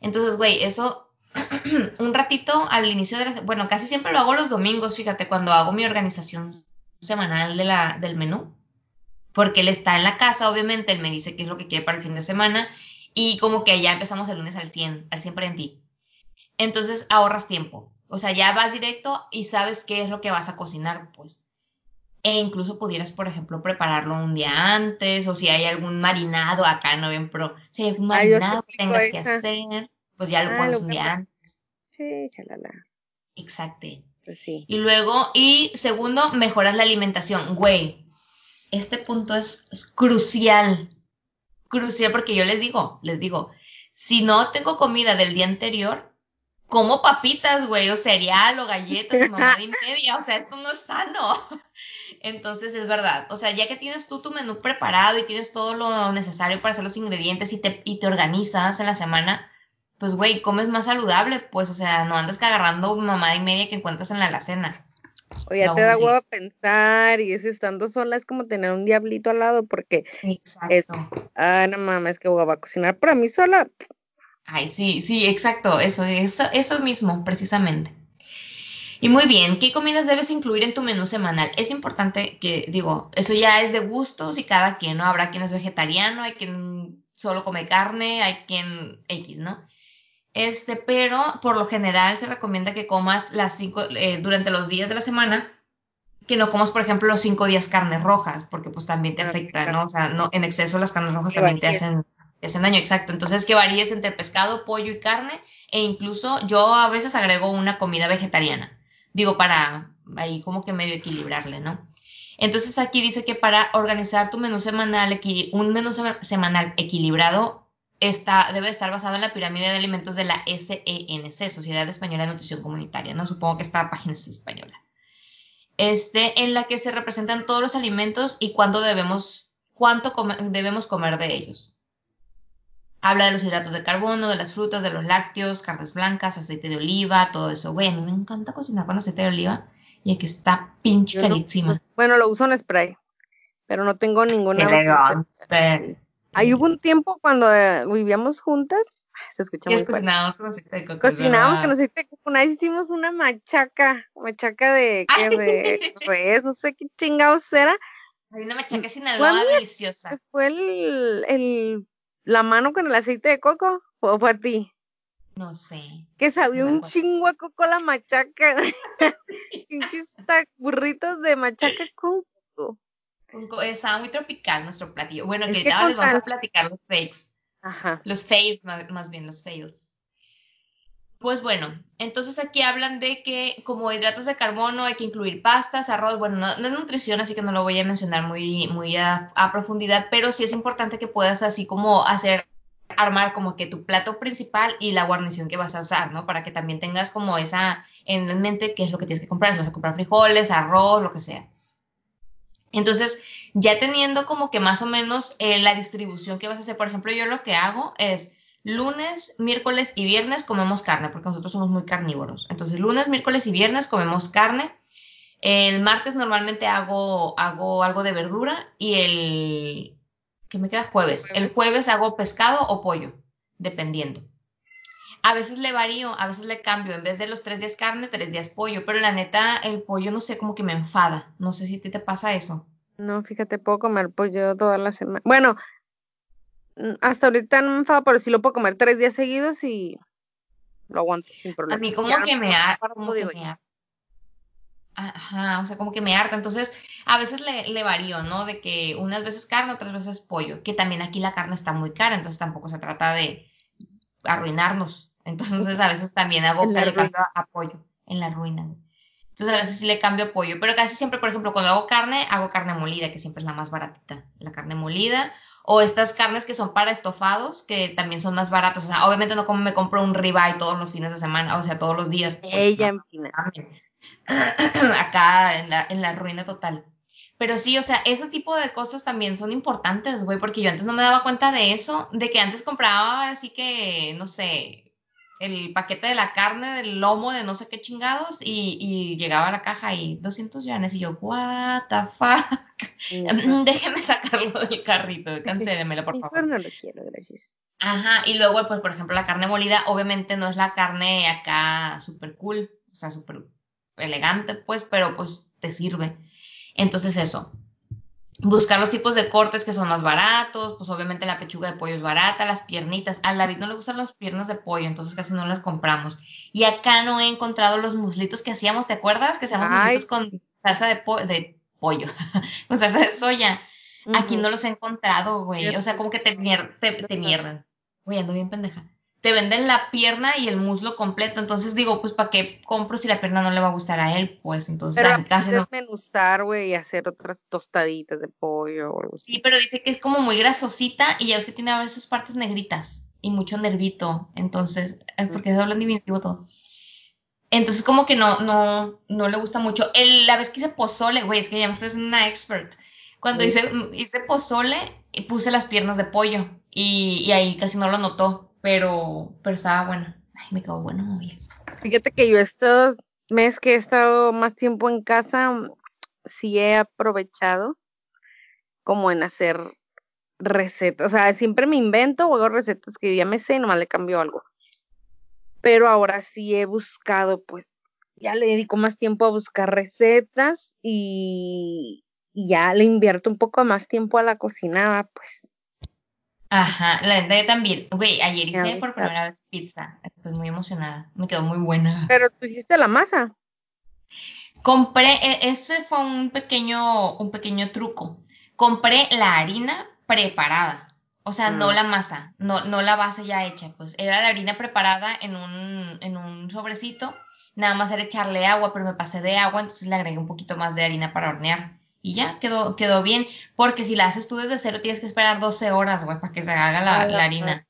Entonces, güey, eso un ratito al inicio de la... Bueno, casi siempre lo hago los domingos, fíjate, cuando hago mi organización semanal del menú. Porque él está en la casa, obviamente, él me dice qué es lo que quiere para el fin de semana y como que ya empezamos el lunes al 100, al 100 en ti. Entonces ahorras tiempo. O sea, ya vas directo y sabes qué es lo que vas a cocinar, pues. E incluso pudieras, por ejemplo, prepararlo un día antes, o si hay algún marinado acá, no bien, pero si hay algún marinado que tengas que hacer, pues ya lo ah, pones un día antes. Sí, chalala. Exacto. Pues sí. Y luego, y segundo, mejoras la alimentación. Güey, este punto es, es crucial. Crucial porque yo les digo, les digo, si no tengo comida del día anterior, como papitas, güey, o cereal, o galletas, o mamá y media, o sea, esto no es sano. Entonces es verdad, o sea, ya que tienes tú tu menú preparado y tienes todo lo necesario para hacer los ingredientes y te, y te organizas en la semana, pues, güey, comes más saludable, pues, o sea, no andas que agarrando mamá y media que encuentras en la alacena. O ya te da huevo a pensar y es estando sola es como tener un diablito al lado porque Exacto. es, ah, no mames, que voy a cocinar para mí sola, Ay, sí, sí, exacto, eso, eso, eso mismo, precisamente. Y muy bien, ¿qué comidas debes incluir en tu menú semanal? Es importante que, digo, eso ya es de gustos y cada quien, ¿no? Habrá quien es vegetariano, hay quien solo come carne, hay quien X, ¿no? Este, pero por lo general se recomienda que comas las cinco, eh, durante los días de la semana, que no comas, por ejemplo, los cinco días carnes rojas, porque pues también te afecta, ¿no? O sea, no, en exceso las carnes rojas también te hacen es daño, exacto. Entonces que varíes entre pescado, pollo y carne e incluso yo a veces agrego una comida vegetariana. Digo, para ahí como que medio equilibrarle, ¿no? Entonces aquí dice que para organizar tu menú semanal, un menú semanal equilibrado está, debe estar basado en la pirámide de alimentos de la SENC, Sociedad Española de Nutrición Comunitaria, ¿no? Supongo que esta página es española. Este, en la que se representan todos los alimentos y cuándo debemos, cuánto debemos comer de ellos. Habla de los hidratos de carbono, de las frutas, de los lácteos, carnes blancas, aceite de oliva, todo eso. Güey, a mí me encanta cocinar con aceite de oliva y aquí está pinche carísima. bueno, lo uso en spray, pero no tengo ninguna. Elegante. Ahí hubo un tiempo cuando eh, vivíamos juntas. Se escucha muy cocinábamos con aceite de coco. Cocinábamos con aceite de coco. Una vez hicimos una machaca, machaca de, ¿qué? de res, no sé qué chingados era. Hay una machaca sinaloa deliciosa. ¿Fue el, el, la mano con el aceite de coco o fue a ti? No sé. Que sabía un chingo a coco la machaca. Pinches burritos de machaca con coco. Estaba muy tropical nuestro platillo. Bueno, que, ya les vamos a platicar los fakes. Ajá. Los fails, más, bien, los fails. Pues bueno, entonces aquí hablan de que como hidratos de carbono hay que incluir pastas, arroz, bueno, no, es nutrición, así que no lo voy a mencionar muy, muy a, profundidad, pero sí es importante que puedas así como hacer, armar como que tu plato principal y la guarnición que vas a usar, ¿no? Para que también tengas como esa en mente qué es lo que tienes que comprar, si vas a comprar frijoles, arroz, lo que sea. Entonces, ya teniendo como que más o menos eh, la distribución que vas a hacer, por ejemplo, yo lo que hago es lunes, miércoles y viernes comemos carne, porque nosotros somos muy carnívoros. Entonces, lunes, miércoles y viernes comemos carne. El martes normalmente hago, hago algo de verdura y el... ¿Qué me queda? Jueves. El jueves hago pescado o pollo, dependiendo. A veces le varío, a veces le cambio. En vez de los tres días carne, tres días pollo. Pero la neta, el pollo no sé, como que me enfada. No sé si te, te pasa eso. No, fíjate, puedo comer pollo toda la semana. Bueno, hasta ahorita no me enfado, pero sí lo puedo comer tres días seguidos y lo aguanto sin problema. A mí como que me harta, como que me harta. Ajá, o sea, como que me harta. Entonces, a veces le, le varío, ¿no? De que unas veces carne, otras veces pollo. Que también aquí la carne está muy cara, entonces tampoco se trata de arruinarnos. Entonces, a veces también hago que le cambio a pollo en la ruina. Entonces a veces sí le cambio pollo, pero casi siempre, por ejemplo, cuando hago carne, hago carne molida, que siempre es la más baratita, la carne molida, o estas carnes que son para estofados, que también son más baratas, o sea, obviamente no como me compro un ribeye todos los fines de semana, o sea, todos los días. Pues, Ella en Acá en la, en la ruina total. Pero sí, o sea, ese tipo de cosas también son importantes, güey, porque yo antes no me daba cuenta de eso, de que antes compraba así que, no sé, el paquete de la carne, del lomo, de no sé qué chingados, y, llegaba a la caja y 200 yuanes, y yo, what the fuck, déjeme sacarlo del carrito, cancélemelo, por favor. no lo quiero, gracias. Ajá, y luego, pues, por ejemplo, la carne molida, obviamente no es la carne acá súper cool, o sea, súper elegante, pues, pero pues te sirve. Entonces eso, buscar los tipos de cortes que son más baratos, pues obviamente la pechuga de pollo es barata, las piernitas, a David no le gustan las piernas de pollo, entonces casi no las compramos. Y acá no he encontrado los muslitos que hacíamos, ¿te acuerdas? Que hacíamos muslitos con salsa de, de pollo, con salsa de soya. Aquí no los he encontrado, güey. O sea, como que te, te, te mierdan. Güey, ando bien pendeja te venden la pierna y el muslo completo. Entonces digo, pues ¿para qué compro si la pierna no le va a gustar a él? Pues entonces pero a mi casa no. güey, y hacer otras tostaditas de pollo o algo así. Sí, pero dice que es como muy grasosita y ya ves que tiene a veces partes negritas y mucho nervito. Entonces, porque se habla en diminutivo todo. Entonces como que no, no, no le gusta mucho. El, la vez que hice pozole, güey, es que ya me estás una expert. Cuando hice, hice pozole, puse las piernas de pollo y, y ahí casi no lo notó pero, pero estaba buena. Ay, me quedó bueno muy bien. Fíjate que yo estos meses que he estado más tiempo en casa, sí he aprovechado como en hacer recetas. O sea, siempre me invento o hago recetas que ya me sé y nomás le cambio algo. Pero ahora sí he buscado, pues, ya le dedico más tiempo a buscar recetas y, y ya le invierto un poco más tiempo a la cocinada, pues Ajá, la verdad también. Güey, ayer hice por primera vez pizza. Estoy muy emocionada. Me quedó muy buena. Pero tú hiciste la masa. Compré, e, ese fue un pequeño, un pequeño truco. Compré la harina preparada. O sea, no mm. la masa, no, no la base ya hecha. Pues era la harina preparada en un, en un sobrecito. Nada más era echarle agua, pero me pasé de agua, entonces le agregué un poquito más de harina para hornear y ya quedó, quedó bien, porque si la haces tú desde cero tienes que esperar 12 horas, güey, para que se haga la, harina.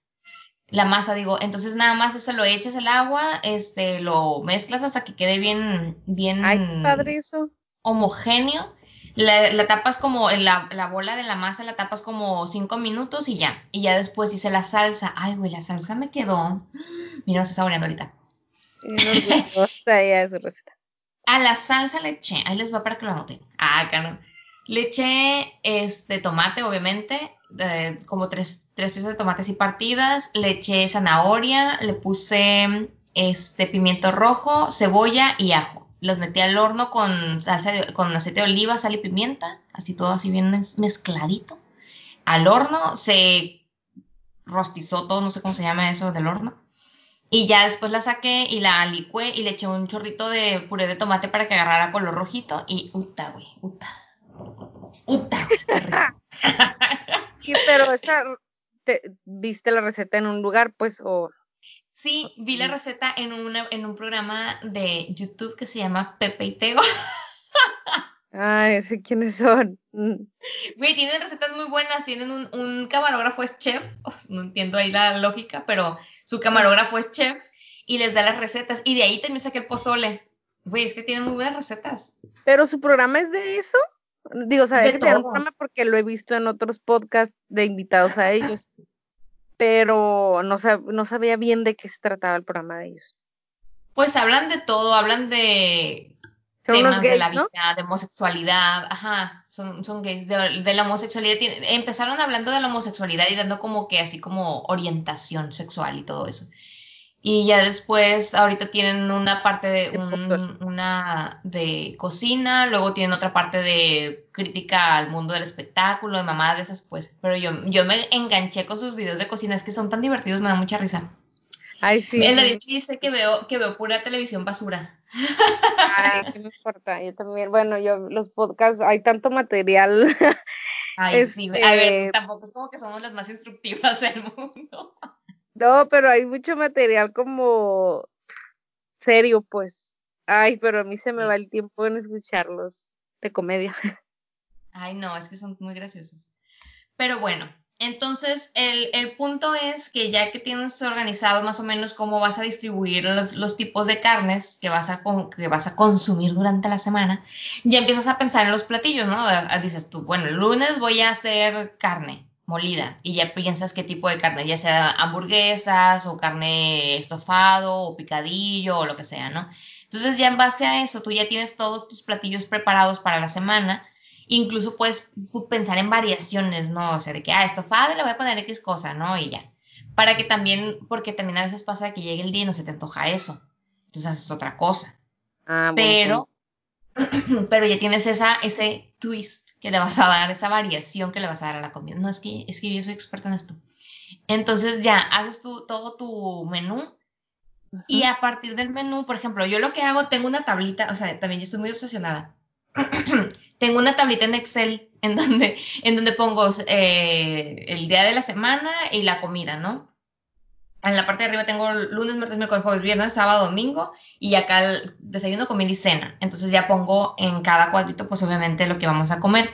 La masa, digo, entonces nada más eso lo echas el agua, este, lo mezclas hasta que quede bien, bien Ay, padre eso. homogéneo. La, tapas como, la, la bola de la masa la tapas como 5 minutos y ya. Y ya después hice la salsa. Ay, güey, la salsa me quedó. Mira, se está saboreando ahorita. su receta. A la salsa le eché, ahí les va para que lo anoten. Ah, acá no. Le eché este tomate, obviamente, como tres, tres piezas de tomates y partidas, le eché zanahoria, le puse este pimiento rojo, cebolla y ajo. Los metí al horno con, salsa con aceite de oliva, sal y pimienta, así todo así bien mezcladito. Al horno se rostizó todo, no sé cómo se llama eso del horno. Y ya después la saqué y la licué y le eché un chorrito de puré de tomate para que agarrara color rojito y uta, güey, uta. Uta, güey, sí, pero esa, ¿viste la receta en un lugar, pues, o...? Sí, vi la receta en, una, en un programa de YouTube que se llama Pepe y Teo. Ay, sé quiénes son. Mm. Güey, tienen recetas muy buenas. Tienen un, un camarógrafo es chef. no entiendo ahí la lógica, pero su camarógrafo es chef y les da las recetas. Y de ahí también saqué el pozole. Güey, es que tienen muy buenas recetas. Pero su programa es de eso. Digo, sabía que tiene un programa porque lo he visto en otros podcasts de invitados a ellos. pero no, no sabía bien de qué se trataba el programa de ellos. Pues hablan de todo, hablan de temas de la vida, de homosexualidad, ajá, son, son gays, de, la homosexualidad, empezaron hablando de la homosexualidad y dando como que así como orientación sexual y todo eso. Y ya después, ahorita tienen una parte de una de cocina, luego tienen otra parte de crítica al mundo del espectáculo, de mamadas de esas, pues. Pero yo, yo me enganché con sus videos de cocina, es que son tan divertidos, me da mucha risa. Ay, sí. El David dice que veo, que veo pura televisión basura. Ay, no importa, yo también, bueno, yo, los podcasts, hay tanto material. Ay, sí, a ver, este tampoco es como que somos las más instructivas del mundo. No, pero hay mucho material como serio, pues. Ay, pero a mí se me va el tiempo en escucharlos de comedia. Ay, no, es que son muy graciosos. Pero bueno, entonces, el, punto es que ya que tienes organizado más o menos cómo vas a distribuir los, tipos de carnes que vas, a, que vas a consumir durante la semana, ya empiezas a pensar en los platillos, ¿no? Dices tú, bueno, el lunes voy a hacer carne molida y ya piensas qué tipo de carne, ya sea hamburguesas o carne estofado o picadillo o lo que sea, ¿no? Entonces ya en base a eso, tú ya tienes todos tus platillos preparados para la semana Incluso puedes pensar en variaciones, ¿no? O sea, de que, ah, estofado le voy a poner X cosa, ¿no? Y ya. Para que también, porque también a veces pasa que llegue el día y no se te antoja eso. Entonces haces otra cosa. Ah, pero, pero ya tienes esa, ese twist que le vas a dar, esa variación que le vas a dar a la comida. No, es que, es que yo soy experta en esto. Entonces ya haces tú todo tu menú y a partir del menú, por ejemplo, yo lo que hago, tengo una tablita, o sea, también yo estoy muy obsesionada. tengo una tablita en Excel en donde, en donde pongo eh, el día de la semana y la comida, ¿no? En la parte de arriba tengo lunes, martes, miércoles, jueves, viernes, sábado, domingo y acá el desayuno, comida y cena. Entonces ya pongo en cada cuadrito, pues obviamente lo que vamos a comer.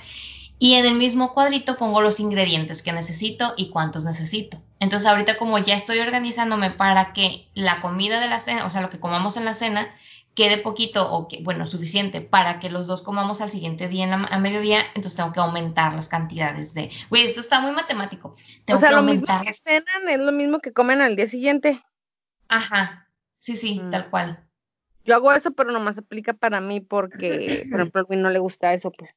Y en el mismo cuadrito pongo los ingredientes que necesito y cuántos necesito. Entonces ahorita como ya estoy organizándome para que la comida de la cena, o sea, lo que comamos en la cena, quede poquito o que, bueno, suficiente para que los dos comamos al siguiente día en a mediodía, entonces tengo que aumentar las cantidades de, güey, esto está muy matemático. o sea, lo mismo que cenan es lo mismo que comen al día siguiente. Ajá, sí, sí, mm. tal cual. Yo hago eso, pero nomás aplica para mí porque, por ejemplo, a mí no le gusta eso, pues.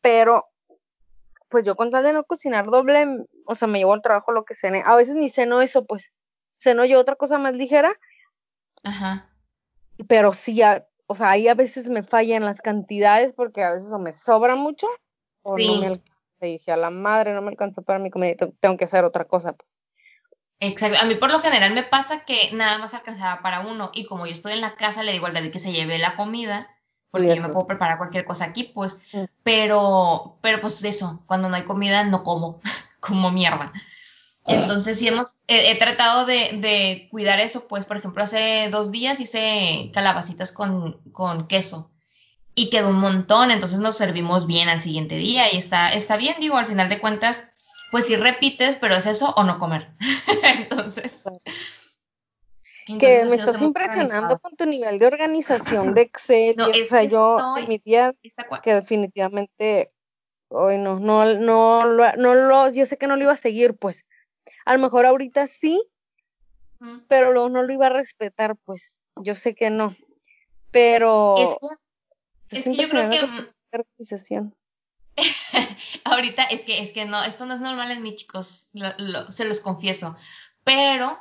Pero, pues yo con tal de no cocinar doble, o sea, me llevo al trabajo lo que cene. A veces ni ceno eso, pues. Ceno yo otra cosa más ligera. Ajá pero sí, o sea, ahí a veces me fallan las cantidades porque a veces o me sobra mucho o no me alcanza. Y dije, a la madre, no me alcanzó para mi comida, tengo que hacer otra cosa. Pues". Exacto, a mí por lo general me pasa que nada más alcanzaba para uno y como yo estoy en la casa le digo al David que se lleve la comida porque yo me puedo preparar cualquier cosa aquí, pues, mm. pero, pero pues eso, cuando no hay comida no como, como mierda. Entonces, sí hemos, he, tratado de, cuidar eso, pues, por ejemplo, hace dos días hice calabacitas con, con, queso y quedó un montón, entonces nos servimos bien al siguiente día y está, está bien, digo, al final de cuentas, pues sí repites, pero es eso o no comer. entonces... que me estás impresionando con tu nivel de organización de Excel. No, o sea, yo admitía que definitivamente hoy no, no, no, no, no lo, yo sé que no lo iba a seguir, pues, a lo mejor ahorita sí, pero luego no lo iba a respetar, pues yo sé que no. Pero... Es que, yo creo que... ahorita es que, es que no, esto no es normal en mí, chicos, se los confieso. Pero,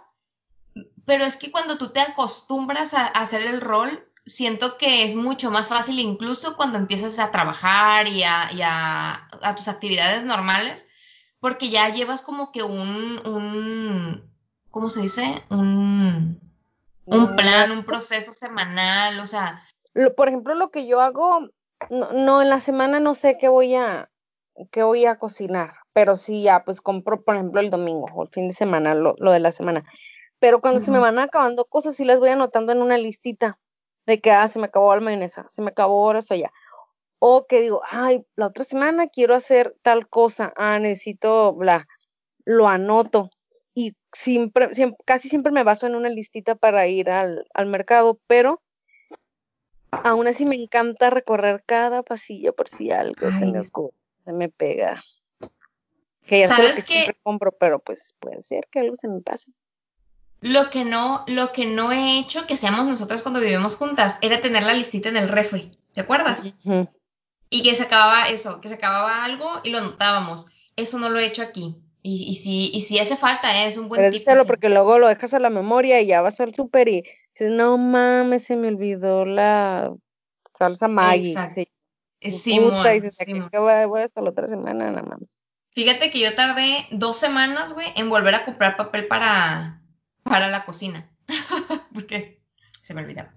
pero es que cuando tú te acostumbras a, hacer el rol, siento que es mucho más fácil, incluso cuando empiezas a trabajar y a, a, tus actividades normales, porque ya llevas como que un, un ¿cómo se dice? Un, un plan, un proceso semanal, o sea. Por ejemplo, lo que yo hago, no, no, en la semana no sé qué voy a, qué voy a cocinar, pero sí ya, pues compro, por ejemplo, el domingo o el fin de semana, lo, lo de la semana. Pero cuando se me van acabando cosas, sí las voy anotando en una listita de que, ah, se me acabó la mayonesa, se me acabó eso ya. O que digo, ay, la otra semana quiero hacer tal cosa, ah, necesito, bla, lo anoto. Y siempre, siempre, casi siempre me baso en una listita para ir al, al mercado, pero aún así me encanta recorrer cada pasillo por si algo se me se me pega. Que ya ¿Sabes que, siempre compro, pero pues puede ser que algo se me pase. Lo que no, lo que no he hecho que hacíamos nosotras cuando vivimos juntas era tener la listita en el refri, ¿te acuerdas? Y que se acababa eso, que se acababa algo y lo anotábamos. Eso no lo he hecho aquí. Y, y si, y si hace falta, es un buen Pero porque luego lo dejas a la memoria y ya vas al súper y dices, no mames, se me olvidó la salsa Maggi. Exacto. Sí, puta, y dices, voy, hasta la otra semana nada más. Fíjate que yo tardé dos semanas, güey, en volver a comprar papel para, para la cocina. porque se me olvidaba.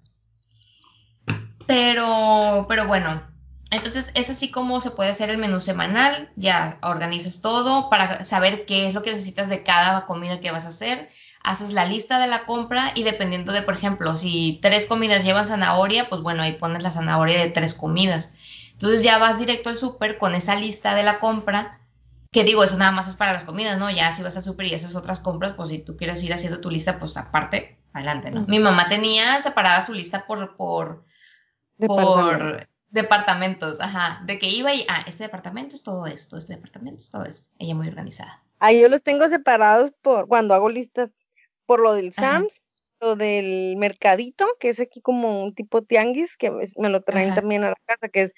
Pero, pero bueno, entonces, es así como se puede hacer el menú semanal, ya organizas todo para saber qué es lo que necesitas de cada comida que vas a hacer, haces la lista de la compra y dependiendo de, por ejemplo, si tres comidas llevan zanahoria, pues bueno, ahí pones la zanahoria de tres comidas. Entonces ya vas directo al súper con esa lista de la compra, que digo, eso nada más es para las comidas, ¿no? Ya si vas al súper y haces otras compras, pues si tú quieres ir haciendo tu lista, pues aparte, adelante, ¿no? Mi mamá tenía separada su lista por, por, por departamentos, ajá, de que iba y, ah, este departamento es todo esto, este departamento es todo esto, ella muy organizada. Ah, yo los tengo separados por, cuando hago listas, por lo del Sams, lo del mercadito, que es aquí como un tipo tianguis, que me lo traen también a la casa, que es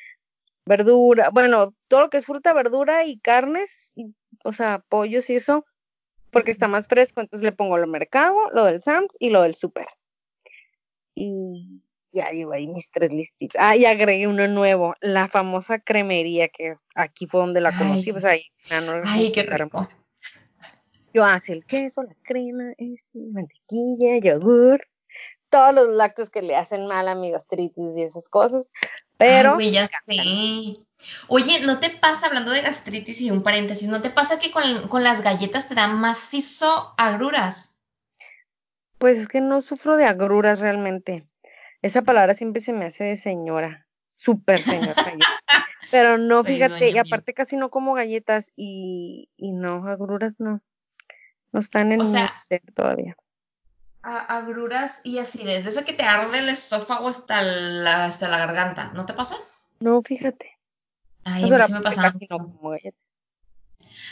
verdura, bueno, todo lo que es fruta, verdura y carnes, o sea, pollos y eso, porque está más fresco, entonces le pongo lo mercado, lo del Sams y lo del super. Y ya llevo ahí mis tres listitas. Ah, y agregué uno nuevo, la famosa cremería, que aquí fue donde la conocí, pues ahí. ay, qué rico. Yo hace el queso, la crema, este, mantequilla, yogur, todos los lácteos que le hacen mal a mi gastritis y esas cosas. Pero. Ay, ya sé. Oye, ¿no te pasa, hablando de gastritis y un paréntesis, ¿no te pasa que con, con las galletas te dan macizo agruras? Pues es que no sufro de agruras realmente. Esa palabra siempre se me hace de señora, súper señora. Pero no, fíjate, y aparte casi no como galletas y, y no, agruras no. No están en o sea, ser todavía. agruras y así, desde eso que te arde el esófago hasta la, hasta la garganta, ¿no te pasa? No, fíjate. Ay, a mí sí me pasa.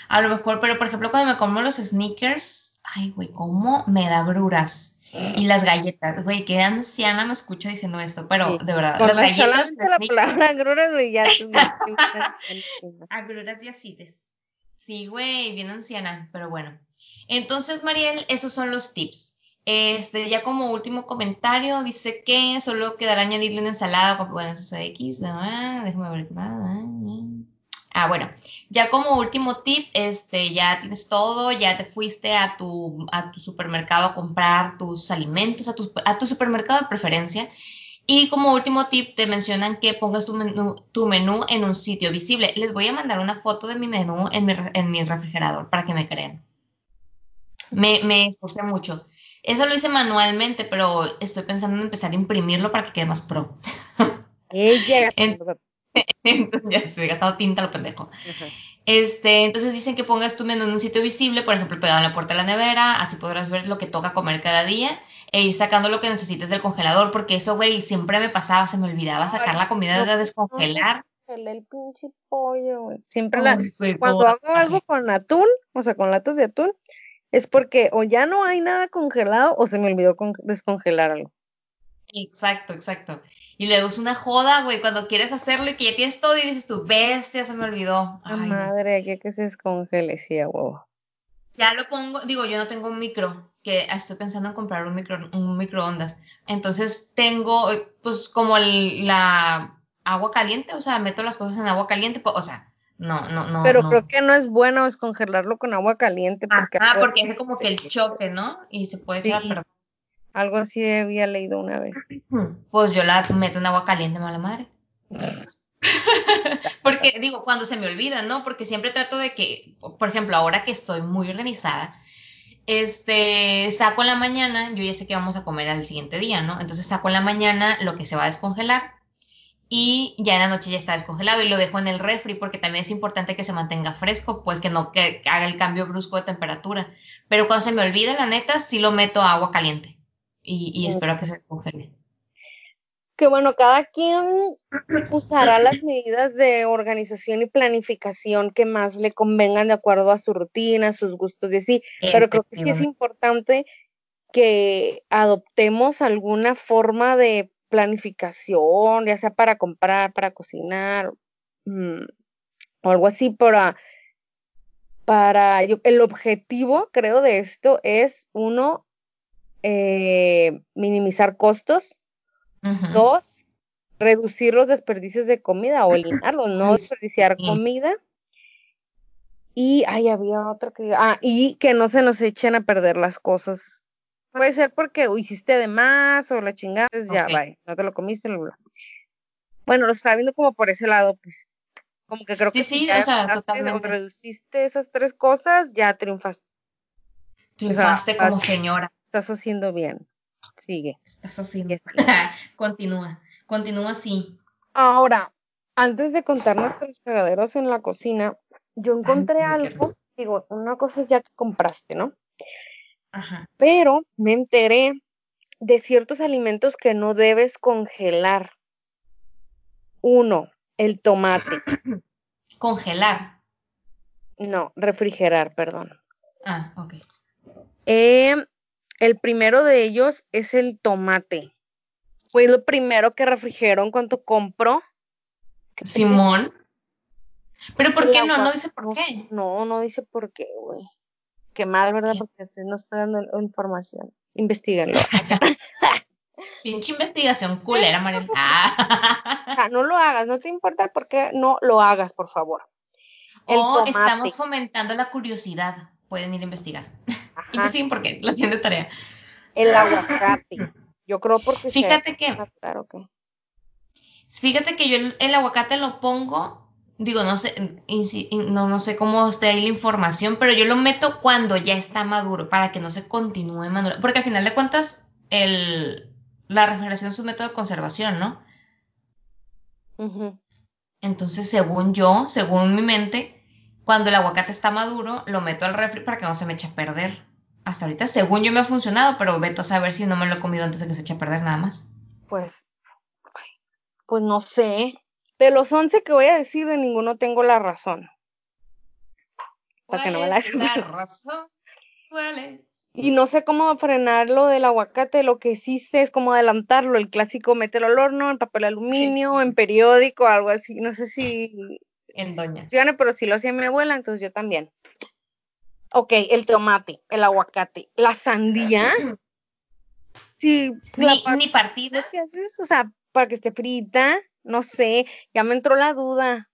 A lo mejor, pero por ejemplo, cuando me como los sneakers, ay, güey, ¿cómo me da agruras? Y las galletas, güey, qué anciana me escucho diciendo esto, pero de verdad, las galletas. la palabra agruras, güey, ya. agruras y acides. Sí, güey, bien anciana, pero bueno. Entonces, Mariel, esos son los tips. Este, ya como último comentario, dice que solo quedará añadirle una ensalada con, bueno, eso es X, ah, déjame ver qué más. Ah, bueno, ya como último tip, este, ya tienes todo, ya te fuiste a tu, a tu supermercado a comprar tus alimentos, a tu, a tu supermercado de preferencia. Y como último tip, te mencionan que pongas tu menú, tu menú en un sitio visible. Les voy a mandar una foto de mi menú en mi, en mi refrigerador para que me crean. Me, me esforcé mucho. Eso lo hice manualmente, pero estoy pensando en empezar a imprimirlo para que quede más pro. Ella. ya se he gastado tinta lo pendejo. Este, entonces dicen que pongas tu menú en un sitio visible, por ejemplo, pegado en la puerta de la nevera, así podrás ver lo que toca comer cada día e ir sacando lo que necesites del congelador, porque eso, güey, siempre me pasaba, se me olvidaba sacar la comida de descongelar. El pinche pollo, Siempre la, cuando hago algo con atún, o sea, con latas de atún, es porque o ya no hay nada congelado o se me olvidó descongelar algo. Exacto, exacto. Y luego es una joda, güey, cuando quieres hacerlo y que ya tienes todo y dices tu bestia, se me olvidó. La madre, que, que se descongele, sí, a huevo. Ya lo pongo, digo, yo no tengo un micro, que estoy pensando en comprar un micro, un microondas. Entonces tengo, pues, como la agua caliente, o sea, meto las cosas en agua caliente, pues, o sea, no, no, no. Pero creo que no es bueno descongelarlo con agua caliente. Porque ah, porque es como que el choque, ¿no? Y se puede echar a perder. Algo así había leído una vez. Pues yo la meto en agua caliente, mala madre. Porque digo, cuando se me olvida, ¿no? Porque siempre trato de que, por ejemplo, ahora que estoy muy organizada, este, saco en la mañana, yo ya sé que vamos a comer al siguiente día, ¿no? Entonces saco en la mañana lo que se va a descongelar y ya en la noche ya está descongelado y lo dejo en el refri porque también es importante que se mantenga fresco, pues que no que haga el cambio brusco de temperatura. Pero cuando se me olvida, la neta, sí lo meto a agua caliente y, y espero que se congele. Que bueno, cada quien usará las medidas de organización y planificación que más le convengan de acuerdo a su rutina, sus gustos y así, pero creo que sí es importante que adoptemos alguna forma de planificación, ya sea para comprar, para cocinar, mm, o algo así, para, para el objetivo, creo, de esto es, uno, eh, minimizar costos, Dos, reducir los desperdicios de comida o eliminarlos, no desperdiciar comida. Y, ay, había otra que, ah, y que no se nos echen a perder las cosas. Puede ser porque hiciste de más o la chingada, pues ya, vaya, no te lo comiste. Bueno, lo estaba viendo como por ese lado, pues. Como que creo que sí, o sea, totalmente. reduciste esas tres cosas, ya triunfaste. Triunfaste como señora. Estás haciendo bien. Sigue. Estás haciendo. continúa. Continúa así. Ahora, antes de contar nuestros cagaderos en la cocina, yo encontré algo. Digo, una cosa es ya que compraste, ¿no? Ajá. Pero me enteré de ciertos alimentos que no debes congelar. Uno, el tomate. ¿Congelar? No, refrigerar, perdón. Ah, ok. Eh, el primero de ellos es el tomate. Fue lo primero que refrigeró en cuanto compró. Simón. Pero ¿por qué no? No dice por qué. No, no dice por qué, güey. Qué mal, ¿verdad? Porque no está dando información. Investígalo. Pinche investigación culera, María. o sea, no lo hagas, no te importa por qué no lo hagas, por favor. o estamos fomentando la curiosidad. Pueden ir a investigar. Y sí, porque lo tiene de tarea. El aguacate. Yo creo porque Fíjate que. Claro que. Fíjate que yo el, aguacate lo pongo, digo, no sé, no, no sé cómo esté ahí la información, pero yo lo meto cuando ya está maduro, para que no se continúe maduro. Porque al final de cuentas, el, la refrigeración es un método de conservación, ¿no? Entonces, según yo, según mi mente, cuando el aguacate está maduro, lo meto al refri para que no se me eche a perder hasta ahorita, según yo me ha funcionado, pero veto a saber si no me lo he comido antes de que se eche a perder nada más. Pues, pues no sé. De los 11 que voy a decir, de ninguno tengo la razón. ¿Cuál que no me la, es la razón? ¿Cuál es? Y no sé cómo frenar lo del aguacate, lo que sí sé es cómo adelantarlo, el clásico mételo al horno, en papel aluminio, en periódico, algo así, no sé si... En doña. Pero si lo hacía mi abuela, entonces yo también. Ok, el tomate, el aguacate, la sandía. Sí, ni, partido. ¿Qué haces? O sea, para que esté frita, no sé, ya me entró la duda.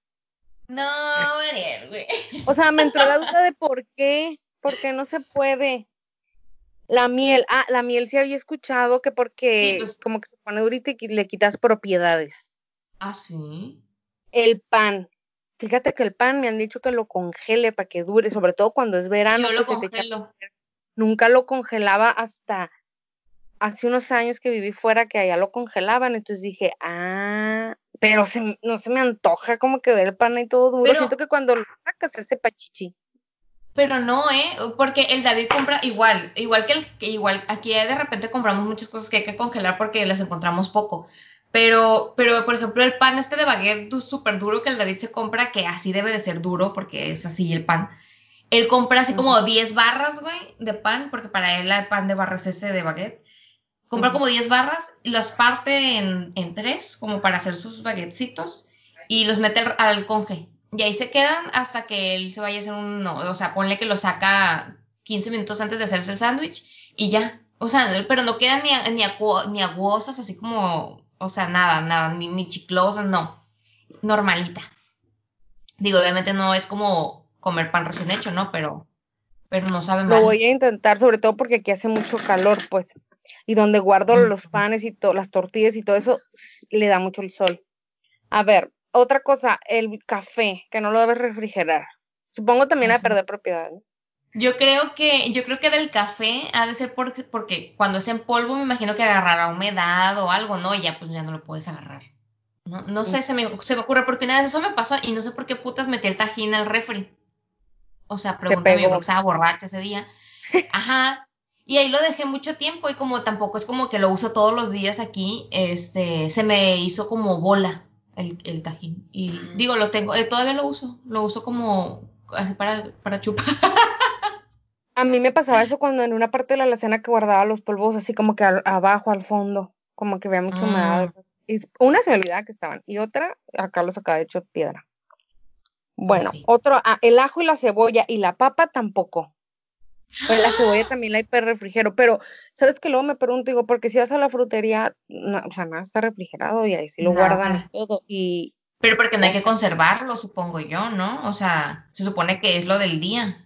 No, Mariel, güey. O sea, me entró la duda de por qué, por qué no se puede. La miel, ah, la miel sí había escuchado que porque pues como que se pone durita y le quitas propiedades. Ah, sí. El pan, Fíjate que el pan me han dicho que lo congele para que dure, sobre todo cuando es verano. Yo lo congelo. Nunca lo congelaba hasta hace unos años que viví fuera que allá lo congelaban, entonces dije, ah, pero no se me antoja como que ver el pan y todo duro. Siento que cuando lo sacas ese pachichi. Pero no, ¿eh? Porque el David compra igual, igual que el que igual aquí de repente compramos muchas cosas que hay que congelar porque las encontramos poco. Pero, pero, por ejemplo, el pan este de baguette súper duro que el David se compra, que así debe de ser duro, porque es así el pan. Él compra así como 10 barras, güey, de pan, porque para él el pan de barras es ese de baguette. Compra como 10 barras, las parte en, en tres, como para hacer sus baguetcitos, y los mete al, al conge. Y ahí se quedan hasta que él se vaya a hacer un, no, o sea, ponle que lo saca 15 minutos antes de hacerse el sándwich y ya. O sea, pero no quedan ni, ni, ni aguosas, así como, o sea, nada, nada, ni, ni chiclosas, no. Normalita. Digo, obviamente no es como comer pan recién hecho, ¿no? Pero, pero no sabe mal. Lo voy a intentar, sobre todo porque aquí hace mucho calor, pues. Y donde guardo los panes y las tortillas y todo eso, le da mucho el sol. A ver, otra cosa, el café, que no lo debes refrigerar. Supongo también a perder propiedad. Yo creo que, yo creo que del café ha de ser porque, porque cuando es en polvo me imagino que agarrará humedad o algo, ¿no? Y ya pues ya no lo puedes agarrar. No, no sé, se me, se me ocurre porque una vez eso me pasó y no sé por qué putas metí el tajín al refri. O sea, pregúntame, porque estaba borracha ese día. Ajá. Y ahí lo dejé mucho tiempo y como tampoco es como que lo uso todos los días aquí, este, se me hizo como bola el, el tajín. Y digo, lo tengo, eh, todavía lo uso, lo uso como así para, para chupar. A mí me pasaba eso cuando en una parte de la alacena que guardaba los polvos así como que abajo, al fondo, como que veía mucho humedad. Ah. Y una se me olvidaba que estaban y otra acá los acaba hecho piedra. Bueno, otro, ah, el ajo y la cebolla y la papa tampoco. Pues la cebolla también la hay para refrigero, pero sabes que luego me pregunto, digo, porque si vas a la frutería, o sea, nada está refrigerado y ahí sí lo guardan todo y... Pero porque no hay que conservarlo, supongo yo, ¿no? O sea, se supone que es lo del día.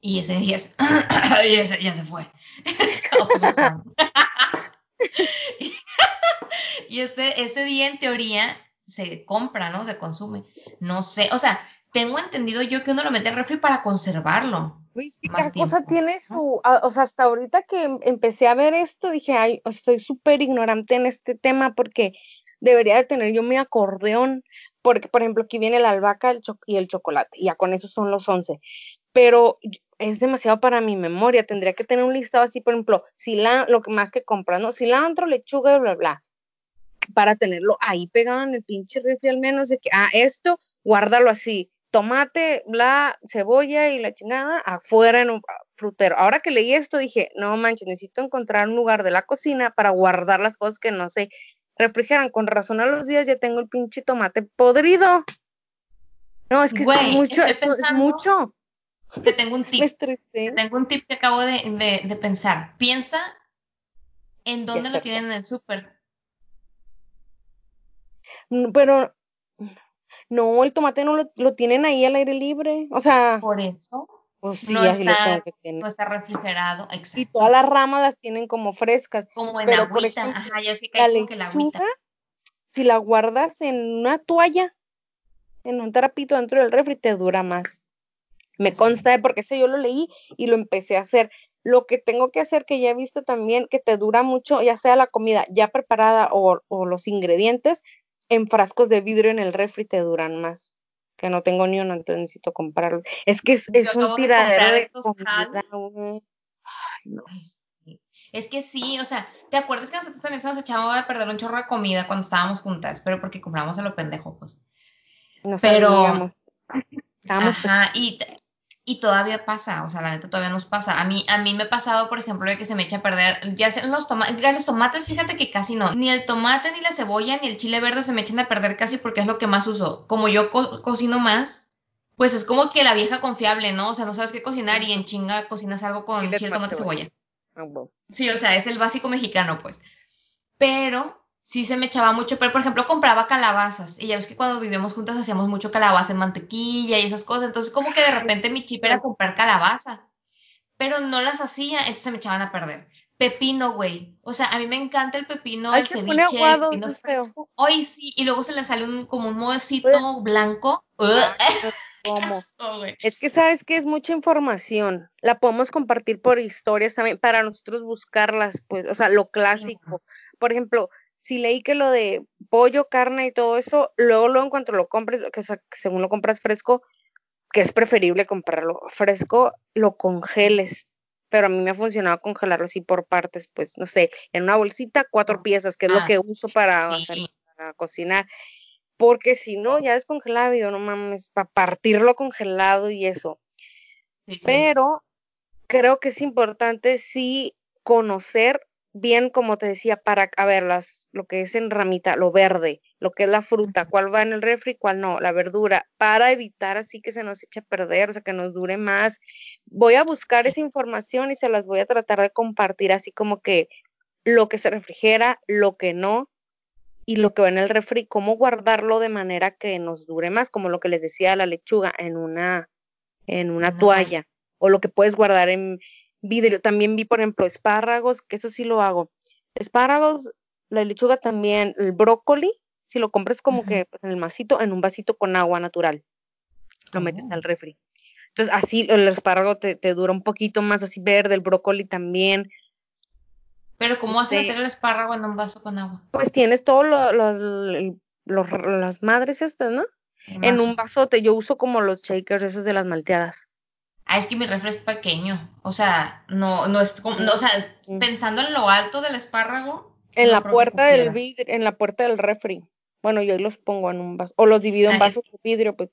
Y ese día ya se fue. y ese, ese día en teoría se compra, ¿no? Se consume. No sé, o sea, tengo entendido yo que uno lo mete al refri para conservarlo. cada cosa tiene su, o sea, hasta ahorita que em, empecé a ver esto, dije, ay, estoy súper ignorante en este tema porque debería de tener yo mi acordeón, porque, por ejemplo, aquí viene la albahaca y el chocolate, y ya con eso son los 11, pero es demasiado para mi memoria, tendría que tener un listado así, por ejemplo, si la, lo que más que compras, ¿no? Cilantro, lechuga, bla, bla, para tenerlo ahí pegado en el pinche refri al menos, de que, ah, esto, guárdalo así, tomate, la cebolla y la chingada afuera en un frutero. Ahora que leí esto dije, no manches, necesito encontrar un lugar de la cocina para guardar las cosas que no se refrigeran. Con razón a los días ya tengo el pinche tomate podrido. No, es que es mucho, es mucho. Te tengo un tip. Te tengo un tip que acabo de, de, pensar. Piensa en dónde lo tienen en el súper. Mm, pero no, el tomate no lo, tienen ahí al aire libre. O sea. Por eso. Pues no, está, no está refrigerado. Exacto. Y todas las ramas las tienen como frescas. Como en pero, agüita. Ajá, ya sé que hay como que la agüita. Si la guardas en una toalla, en un trapito dentro del refri, te dura más. Me consta, porque ese yo lo leí y lo empecé a hacer. Lo que tengo que hacer, que ya he visto también, que te dura mucho, ya sea la comida ya preparada o, o los ingredientes, en frascos de vidrio en el refri te duran más. Que no tengo ni uno, entonces necesito comprarlo. Es que es, un tiradero de, comida. Ay, no. Es que sí, o sea, ¿te acuerdas que nosotros también se nos echábamos a perder un chorro de comida cuando estábamos juntas? Pero porque compramos a lo pendejo, pues. pero. Ajá, y y todavía pasa, o sea, la neta todavía nos pasa. A mí, a mí me ha pasado, por ejemplo, de que se me echa a perder, ya sean los tomates, los tomates, fíjate que casi no, ni el tomate, ni la cebolla, ni el chile verde se me echan a perder casi porque es lo que más uso. Como yo cocino más, pues es como que la vieja confiable, ¿no? O sea, no sabes qué cocinar y en chinga cocinas algo con chile, tomate, cebolla. Ah, sí, o sea, es el básico mexicano, pues. Pero sí se me echaba mucho, pero por ejemplo compraba calabazas y ya ves que cuando vivíamos juntas hacíamos mucho calabaza en mantequilla y esas cosas, entonces como que de repente mi chip era comprar calabaza, pero no las hacía, entonces se me echaban a perder. Pepino, güey. O sea, a mí me encanta el pepino, el ceviche, el pepino fresco. Hoy sí, y luego se le sale un, como un modecito blanco. Ah, ¿Cómo? Es que sabes que es mucha información. La podemos compartir por historias también para nosotros buscarlas, pues, o sea, lo clásico. Por ejemplo, si leí que lo de pollo, carne y todo eso, luego, luego en cuanto lo compres, que según lo compras fresco, que es preferible comprarlo fresco, lo congeles. Pero a mí me ha funcionado congelarlo así por partes, pues, no sé, en una bolsita, cuatro ah, piezas, que es lo ah, que uso para, hacer, para cocinar. Porque si no, ya descongelado, yo no mames, para partirlo congelado y eso. Pero creo que es importante sí conocer bien, como te decía, para, a ver, las, lo que es en ramita, lo verde, lo que es la fruta, cuál va en el refri, cuál no, la verdura, para evitar así que se nos eche a perder, o sea, que nos dure más. Voy a buscar esa información y se las voy a tratar de compartir así como que lo que se refrigera, lo que no, y lo que va en el refri, cómo guardarlo de manera que nos dure más, como lo que les decía la lechuga en una, en una toalla, o lo que puedes guardar en vidrio. También vi, por ejemplo, espárragos, que eso sí lo hago. Espárragos, la lechuga también, el brócoli, si lo compras como que pues, en el masito, en un vasito con agua natural, lo metes al oh. refri. Entonces, así el espárrago te, te dura un poquito más, así verde, el brócoli también. Pero ¿cómo vas a meter el espárrago en un vaso con agua? Pues tienes todos lo, las madres estas, ¿no? En un vasote, yo uso como los shakers esos de las malteadas. Ah, es que mi refri es pequeño. O sea, no, no es como, no, o sea, pensando en lo alto del espárrago. En la puerta del vidrio, en la puerta del refri. Bueno, yo los pongo en un vaso, o los divido en ah, vasos de vidrio, pues.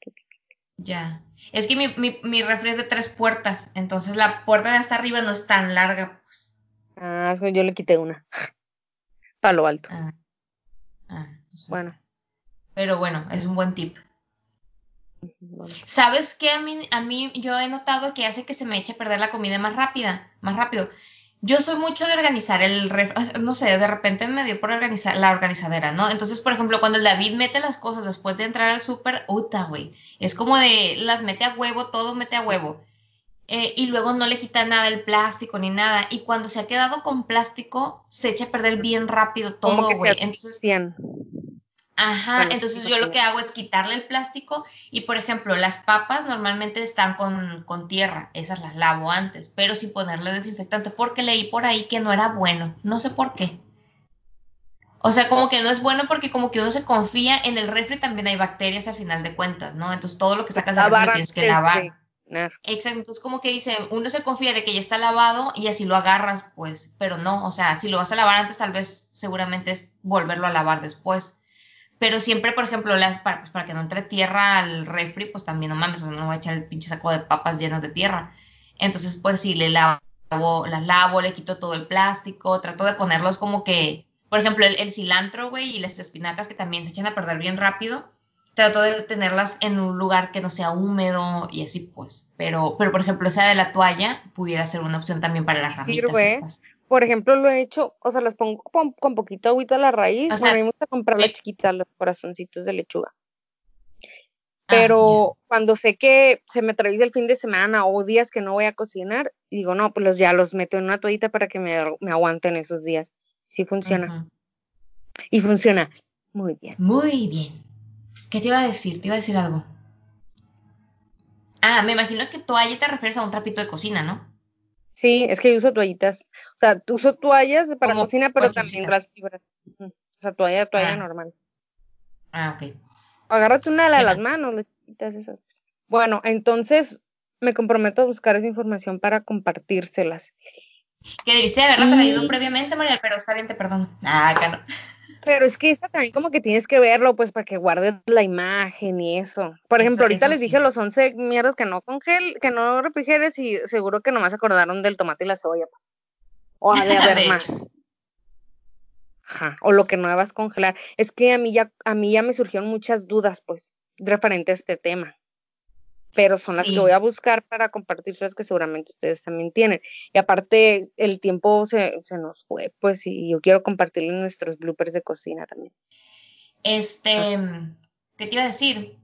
Ya. Es que mi, mi, mi refri es de tres puertas, entonces la puerta de hasta arriba no es tan larga, pues. Ah, yo le quité una. Para lo alto. Ah. ah pues bueno. Pero bueno, es un buen tip. ¿Sabes qué? A mí, a mí yo he notado que hace que se me eche a perder la comida más rápida, más rápido. Yo soy mucho de organizar el, no sé, de repente me dio por organizar la organizadera, ¿no? Entonces, por ejemplo, cuando el David mete las cosas después de entrar al súper, uta, güey, es como de las mete a huevo, todo mete a huevo. Eh, y luego no le quita nada el plástico ni nada. Y cuando se ha quedado con plástico, se echa a perder bien rápido todo, güey. Entonces, Ajá, entonces yo lo que hago es quitarle el plástico y, por ejemplo, las papas normalmente están con, con, tierra, esas las lavo antes, pero sin ponerle desinfectante, porque leí por ahí que no era bueno, no sé por qué. O sea, como que no es bueno porque como que uno se confía en el refri, también hay bacterias al final de cuentas, ¿no? Entonces todo lo que sacas del refri tienes que lavar. Exacto, entonces como que dice, uno se confía de que ya está lavado y así lo agarras, pues, pero no, o sea, si lo vas a lavar antes, tal vez seguramente es volverlo a lavar después. Pero siempre, por ejemplo, las, para, pues, para que no entre tierra al refri, pues también no mames, o sea, no voy a echar el pinche saco de papas llenas de tierra. Entonces, pues sí, le lavo, las lavo, le quito todo el plástico, trato de ponerlos como que, por ejemplo, el, el cilantro, güey, y las espinacas que también se echan a perder bien rápido trato de tenerlas en un lugar que no sea húmedo y así pues. Pero, pero por ejemplo, esa de la toalla pudiera ser una opción también para las ramitas. Sirve. Por ejemplo, lo he hecho, o sea, las pongo con, poquito agüita a la raíz. O sea, a mí me gusta comprar la chiquita, los corazoncitos de lechuga. Ah, pero cuando sé que se me atraviesa el fin de semana o días que no voy a cocinar, digo, no, pues ya los meto en una toallita para que me, me aguanten esos días. Sí funciona. Y funciona muy bien. Muy bien. ¿Qué te iba a decir? Te iba a decir algo. Ah, me imagino que toalla te refieres a un trapito de cocina, ¿no? Sí, es que yo uso toallitas. O sea, uso toallas para cocina, pero también las fibras. O sea, toalla, toalla ah. normal. Ah, ok. Agárrate una de las manos, las chiquitas esas. Bueno, entonces me comprometo a buscar esa información para compartírselas. Que debiste haberla traído previamente, María, pero está bien, te perdono. Ah, acá no. Pero es que esa también como que tienes que verlo, pues, para que guardes la imagen y eso. Por ejemplo, ahorita les dije los 11 mierdas que no congel, que no refrigeres y seguro que nomás acordaron del tomate y la cebolla, pues. O ha de haber más. Ajá, o lo que no debas congelar. Es que a mí ya, a mí ya me surgieron muchas dudas, pues, referente a este tema pero son las que voy a buscar para compartirlas que seguramente ustedes también tienen. Y aparte, el tiempo se, se nos fue, pues, y yo quiero compartirles nuestros bloopers de cocina también. Este. ¿qué te iba a decir?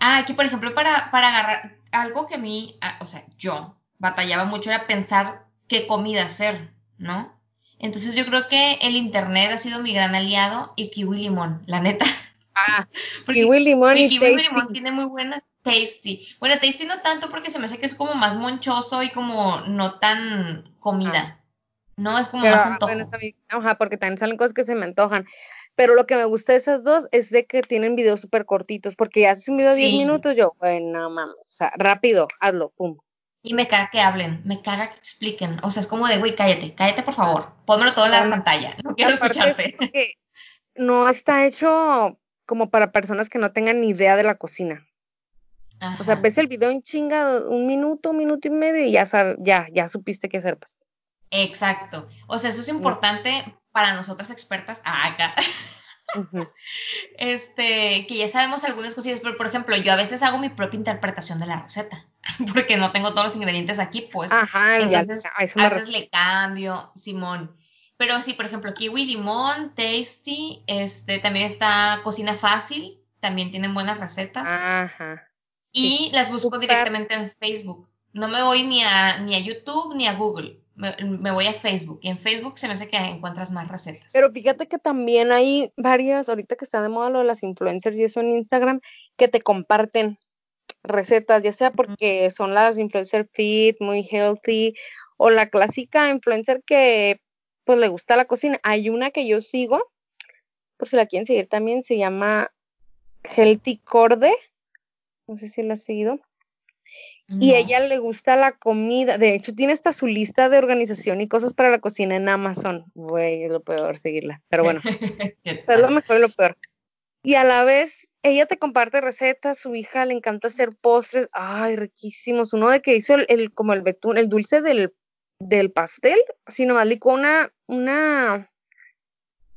Ah, aquí, por ejemplo, para, para agarrar algo que a mí, ah, o sea, yo batallaba mucho era pensar qué comida hacer, ¿no? Entonces yo creo que el internet ha sido mi gran aliado y kiwi limón, la neta. Ah, kiwi limón y kiwi limón tiene muy buenas Tasty. Bueno, tasty no tanto porque se me hace que es como más monchoso y como no tan comida. No, es como más antojo. ajá, porque también salen cosas que se me antojan. Pero lo que me gusta de esas dos es de que tienen videos súper cortitos, porque haces un video de 10 minutos, yo, bueno, mames, o sea, rápido, hazlo, pum. Y me caga que hablen, me caga que expliquen. O sea, es como de, güey, cállate, cállate por favor, pónmelo todo en la pantalla, no quiero escucharte. no está hecho como para personas que no tengan ni idea de la cocina. O sea, ves el video en chinga un minuto, un minuto y medio y ya sabes, ya, ya supiste qué hacer, pues. Exacto. O sea, eso es importante para nosotras expertas ah, acá. Este, que ya sabemos algunas cosillas, pero por ejemplo, yo a veces hago mi propia interpretación de la receta, porque no tengo todos los ingredientes aquí, pues. Ajá, entonces a veces le cambio, Simón. Pero sí, por ejemplo, kiwi, limón, tasty, este, también está cocina fácil, también tienen buenas recetas. Ajá. Y las busco directamente en Facebook. No me voy ni a, ni a YouTube ni a Google me, voy a Facebook y en Facebook se me hace que encuentras más recetas. Pero fíjate que también hay varias, ahorita que está de moda lo de las influencers y eso en Instagram, que te comparten recetas, ya sea porque son las influencer fit, muy healthy, o la clásica influencer que pues le gusta la cocina. Hay una que yo sigo, por si la quieren seguir también, se llama Healthy Corde, no sé si la has seguido. Y a ella le gusta la comida. De hecho, tiene hasta su lista de organización y cosas para la cocina en Amazon. Güey, es lo peor seguirla. Pero bueno, es lo mejor y lo peor. Y a la vez, ella te comparte recetas. Su hija le encanta hacer postres. Ay, riquísimos. Uno de que hizo el, como el betún, el dulce del, del pastel. Así nomás licó una, una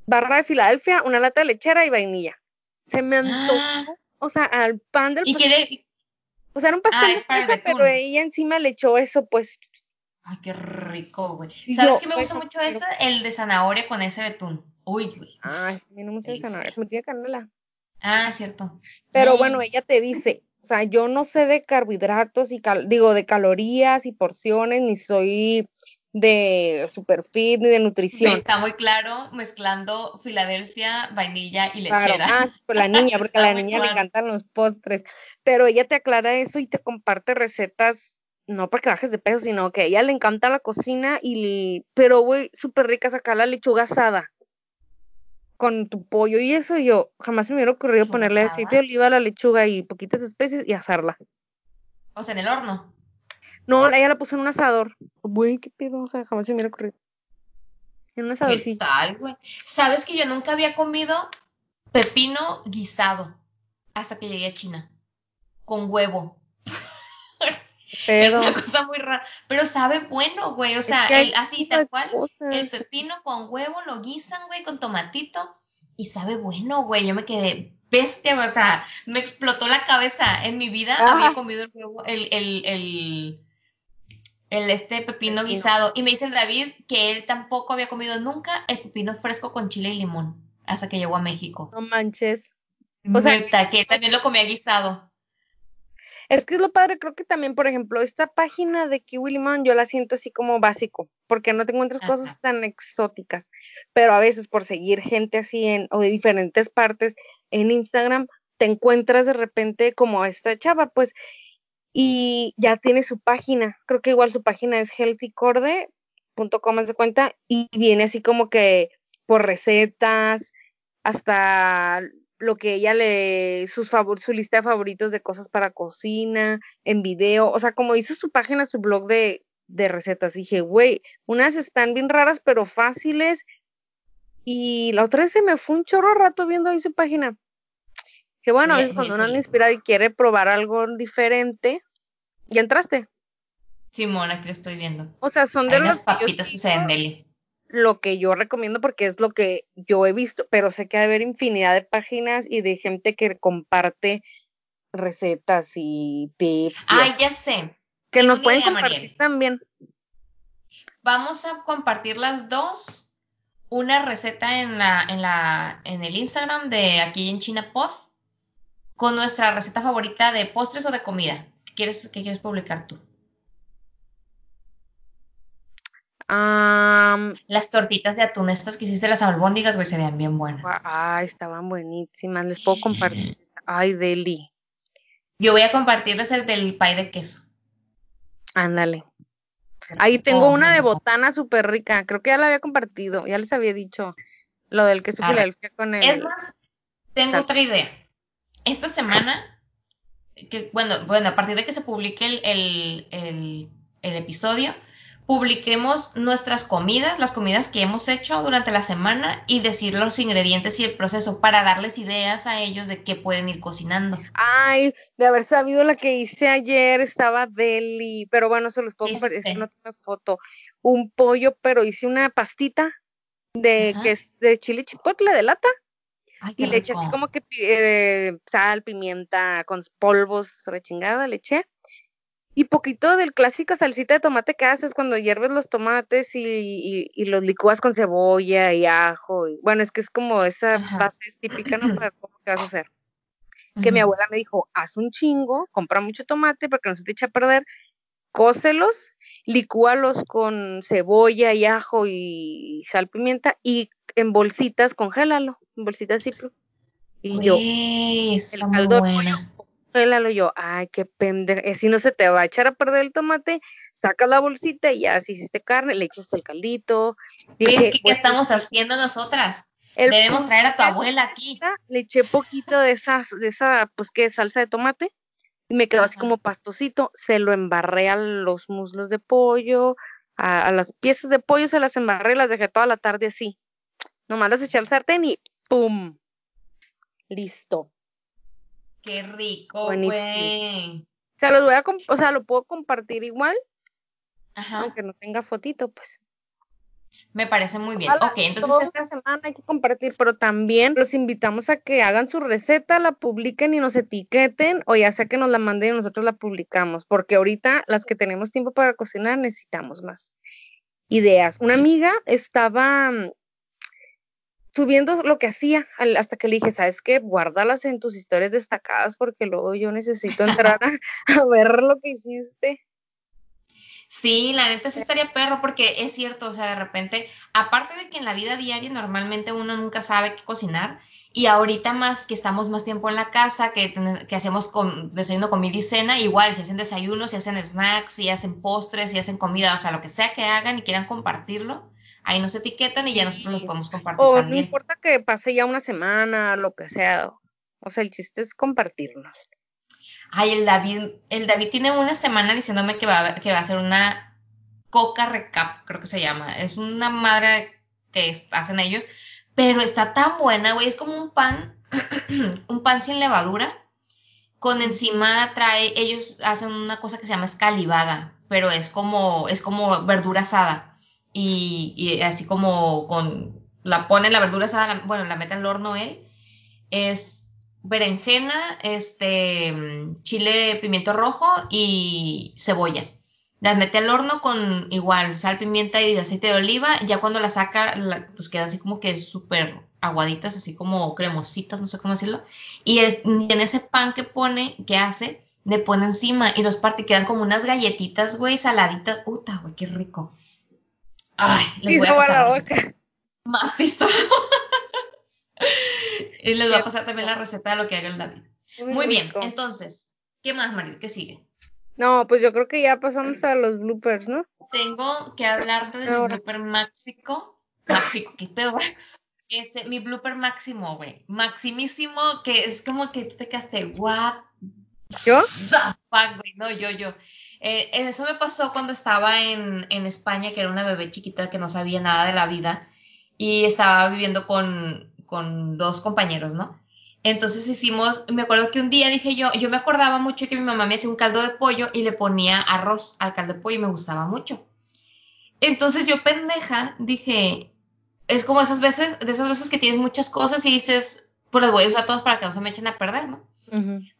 barra de Filadelfia, una lata de lechera y vainilla. Se me antojó. Ah. O sea, al pan del ¿Y qué o sea, era un pastel ah, de pero ella encima le echó eso, pues. Ay, qué rico, güey. ¿Sabes qué me gusta mucho ese? El de zanahoria con ese betún. Uy, güey. Ay, sí, no me gusta el zanahoria, me tiene canela. Ah, cierto. Pero bueno, ella te dice, o sea, yo no sé de carbohidratos y digo de calorías y porciones, ni soy de superfit ni de nutrición. Está muy claro mezclando Filadelfia, vainilla y lechera. Ah, pues la niña, porque a la niña le encantan los postres. Pero ella te aclara eso y te comparte recetas, no porque bajes de peso, sino que a ella le encanta la cocina y, pero güey, súper rica sacar la lechuga asada con tu pollo y eso yo jamás me hubiera ocurrido ponerle aceite de oliva a la lechuga y poquitas especies y asarla. O sea, en el horno. No, ella la puso en un asador. Güey, qué pedo, o sea, jamás se me hubiera ocurrido. En un asador, ¿Qué tal, güey? ¿Sabes que yo nunca había comido pepino guisado hasta que llegué a China? Con huevo. Pero... una cosa muy rara. Pero sabe bueno, güey. O sea, así tal cual. El pepino con huevo lo guisan, güey, con tomatito. Y sabe bueno, güey. Yo me quedé bestia, o sea, me explotó la cabeza. En mi vida había comido el huevo, el, el, el, el este pepino guisado. Y me dice el David que él tampoco había comido nunca el pepino fresco con chile y limón hasta que llegó a México. No manches. O sea, que también lo comía guisado. Es que es lo padre, creo que también, por ejemplo, esta página de Kiwi Limón yo la siento así como básico, porque no tengo otras cosas tan exóticas, pero a veces por seguir gente así en, o de diferentes partes en Instagram, te encuentras de repente como esta chava, pues, y ya tiene su página. Creo que igual su página es healthycorde.com, se cuenta, y viene así como que por recetas, hasta lo que ella le, sus favor, su lista de favoritos de cosas para cocina, en video, o sea, como hizo su página, su blog de, de recetas, dije, güey, unas están bien raras pero fáciles, y la otra vez se me fue un chorro rato viendo ahí su página. Que bueno, es cuando uno anda inspirada y quiere probar algo diferente, ¿ya entraste? Simón, aquí lo estoy viendo. O sea, son de las papitas que se ven Lo que yo recomiendo porque es lo que yo he visto, pero sé que hay haber infinidad de páginas y de gente que comparte recetas y tips. Ay, ya sé. Que nos pueden compartir también. Vamos a compartir las dos. Una receta en la, en la, en el Instagram de aquí en China Pod con nuestra receta favorita de postres o de comida. ¿Qué quieres, qué quieres publicar tú? las tortitas de atún, estas que hiciste las albóndigas, güey, se veían bien buenas. Ay, estaban buenísimas. Les puedo compartir. Ay, Deli. Yo voy a compartirles el del pay de queso. Ándale. Ahí tengo una de botana súper rica. Creo que ya la había compartido. Ya les había dicho lo del queso Filadelfia con el. Es más, tengo otra idea esta semana, que, bueno, bueno, a partir de que se publique el, el, el, episodio, publiquemos nuestras comidas, las comidas que hemos hecho durante la semana y decir los ingredientes y el proceso para darles ideas a ellos de qué pueden ir cocinando. Ay, de haber sabido la que hice ayer estaba deli, pero bueno, se los puedo compartir, es que no tengo foto. Un pollo, pero hice una pastita de que es de chile chipotle de lata. Y le eché así como que eh, sal, pimienta con polvos rechingada, le eché y poquito del clásica salsita de tomate que haces cuando hierves los tomates y, y, los licúas con cebolla y ajo. Y, bueno, es que es como esa base típica, ¿no? Para cómo que vas a hacer. Que mi abuela me dijo, haz un chingo, compra mucho tomate para que no se te eche a perder, cócelos, licúalos con cebolla y ajo y sal, pimienta y en bolsitas, congélalo, en bolsitas cipro. Y yo, el caldo Pélalo yo, ay, qué pendeja, eh, si no se te va a echar a perder el tomate, saca la bolsita y ya si hiciste carne, le echas el caldito. ¿qué pues, estamos haciendo nosotras? Debemos traer a tu abuela aquí. Le eché poquito de esas, de esa, pues qué, salsa de tomate, y me quedó así como pastosito, se lo embarré a los muslos de pollo, a, las piezas de pollo se las embarré y las dejé toda la tarde así. Nomás las eché al sartén y ¡pum! Listo. Qué rico, güey. O sea, los voy a, o sea, lo puedo compartir igual, Ajá. aunque no tenga fotito, pues. Me parece muy bien. ok, entonces esta semana hay que compartir, pero también los invitamos a que hagan su receta, la publiquen y nos etiqueten, o ya sea que nos la manden y nosotros la publicamos, porque ahorita las que tenemos tiempo para cocinar necesitamos más ideas. Una amiga estaba subiendo lo que hacía hasta que le dije, ¿sabes qué? Guárdalas en tus historias destacadas porque luego yo necesito entrar a, ver lo que hiciste. Sí, la neta sí estaría perro porque es cierto, o sea, de repente, aparte de que en la vida diaria normalmente uno nunca sabe qué cocinar y ahorita más que estamos más tiempo en la casa, que, que hacemos con, desayuno, comida y cena, igual, si hacen desayunos, si hacen snacks, si hacen postres, si hacen comida, o sea, lo que sea que hagan y quieran compartirlo, ahí nos etiquetan y ya nosotros los podemos compartir. O no importa que pase ya una semana, lo que sea. O sea, el chiste es compartirnos. Ay, el David, el David tiene una semana diciéndome que va, que va a hacer una coca recap, creo que se llama. Es una madre que hacen ellos, pero está tan buena, güey. Es como un pan, un pan sin levadura. Con encima trae, ellos hacen una cosa que se llama escalivada, pero es como, es como verdura asada y, así como con la pone la verdura asada, bueno, la mete al horno él, es berenjena, este, chile, pimiento rojo y cebolla. Las mete al horno con igual sal, pimienta y aceite de oliva. Ya cuando la saca, pues quedan así como que súper aguaditas, así como cremositas, no sé cómo decirlo. Y, en ese pan que pone, que hace, le pone encima y los parte, quedan como unas galletitas, güey, saladitas. Puta, güey, qué rico. Ay, les voy a pasar la boca. y les voy a pasar también la receta de lo que haga el David. Muy, bien, entonces, ¿qué más, Maril? ¿Qué sigue? No, pues yo creo que ya pasamos a los bloopers, ¿no? Tengo que hablarte de mi blooper máxico. Máxico, qué pedo. Este, mi blooper máximo, güey. Maximísimo, que es como que te quedaste, what? ¿Yo? The fuck, güey. No, yo, yo. Eh, eso me pasó cuando estaba en, España, que era una bebé chiquita que no sabía nada de la vida y estaba viviendo con, dos compañeros, ¿no? Entonces hicimos, me acuerdo que un día dije yo, yo me acordaba mucho que mi mamá me hacía un caldo de pollo y le ponía arroz al caldo de pollo y me gustaba mucho. Entonces yo pendeja dije, es como esas veces, de esas veces que tienes muchas cosas y dices, pues las voy a usar todas para que no se me echen a perder, ¿no?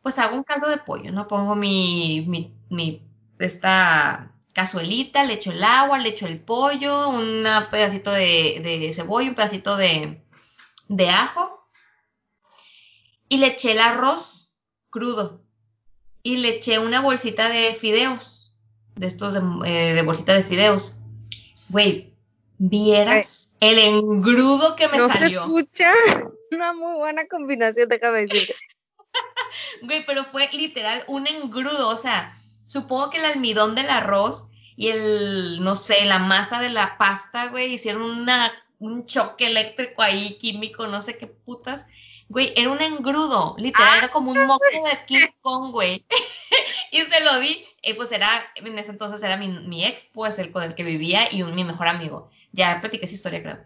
Pues hago un caldo de pollo, ¿no? Pongo mi, mi, mi esta cazuelita, le echo el agua, le echo el pollo, un pedacito de, cebolla, un pedacito de, ajo y le eché el arroz crudo y le eché una bolsita de fideos, de estos de, eh, bolsita de fideos. Güey, vieras el engrudo que me no salió. Se escucha una muy buena combinación, déjame decirte. Güey, pero fue literal un engrudo, o sea, Supongo que el almidón del arroz y el, no sé, la masa de la pasta, güey, hicieron una, un choque eléctrico ahí, químico, no sé qué putas. Güey, era un engrudo, literal, era como un moco de King Kong, güey. y se lo di, y pues era, en ese entonces era mi, mi ex, pues el con el que vivía y un, mi mejor amigo. Ya platiqué esa historia, creo.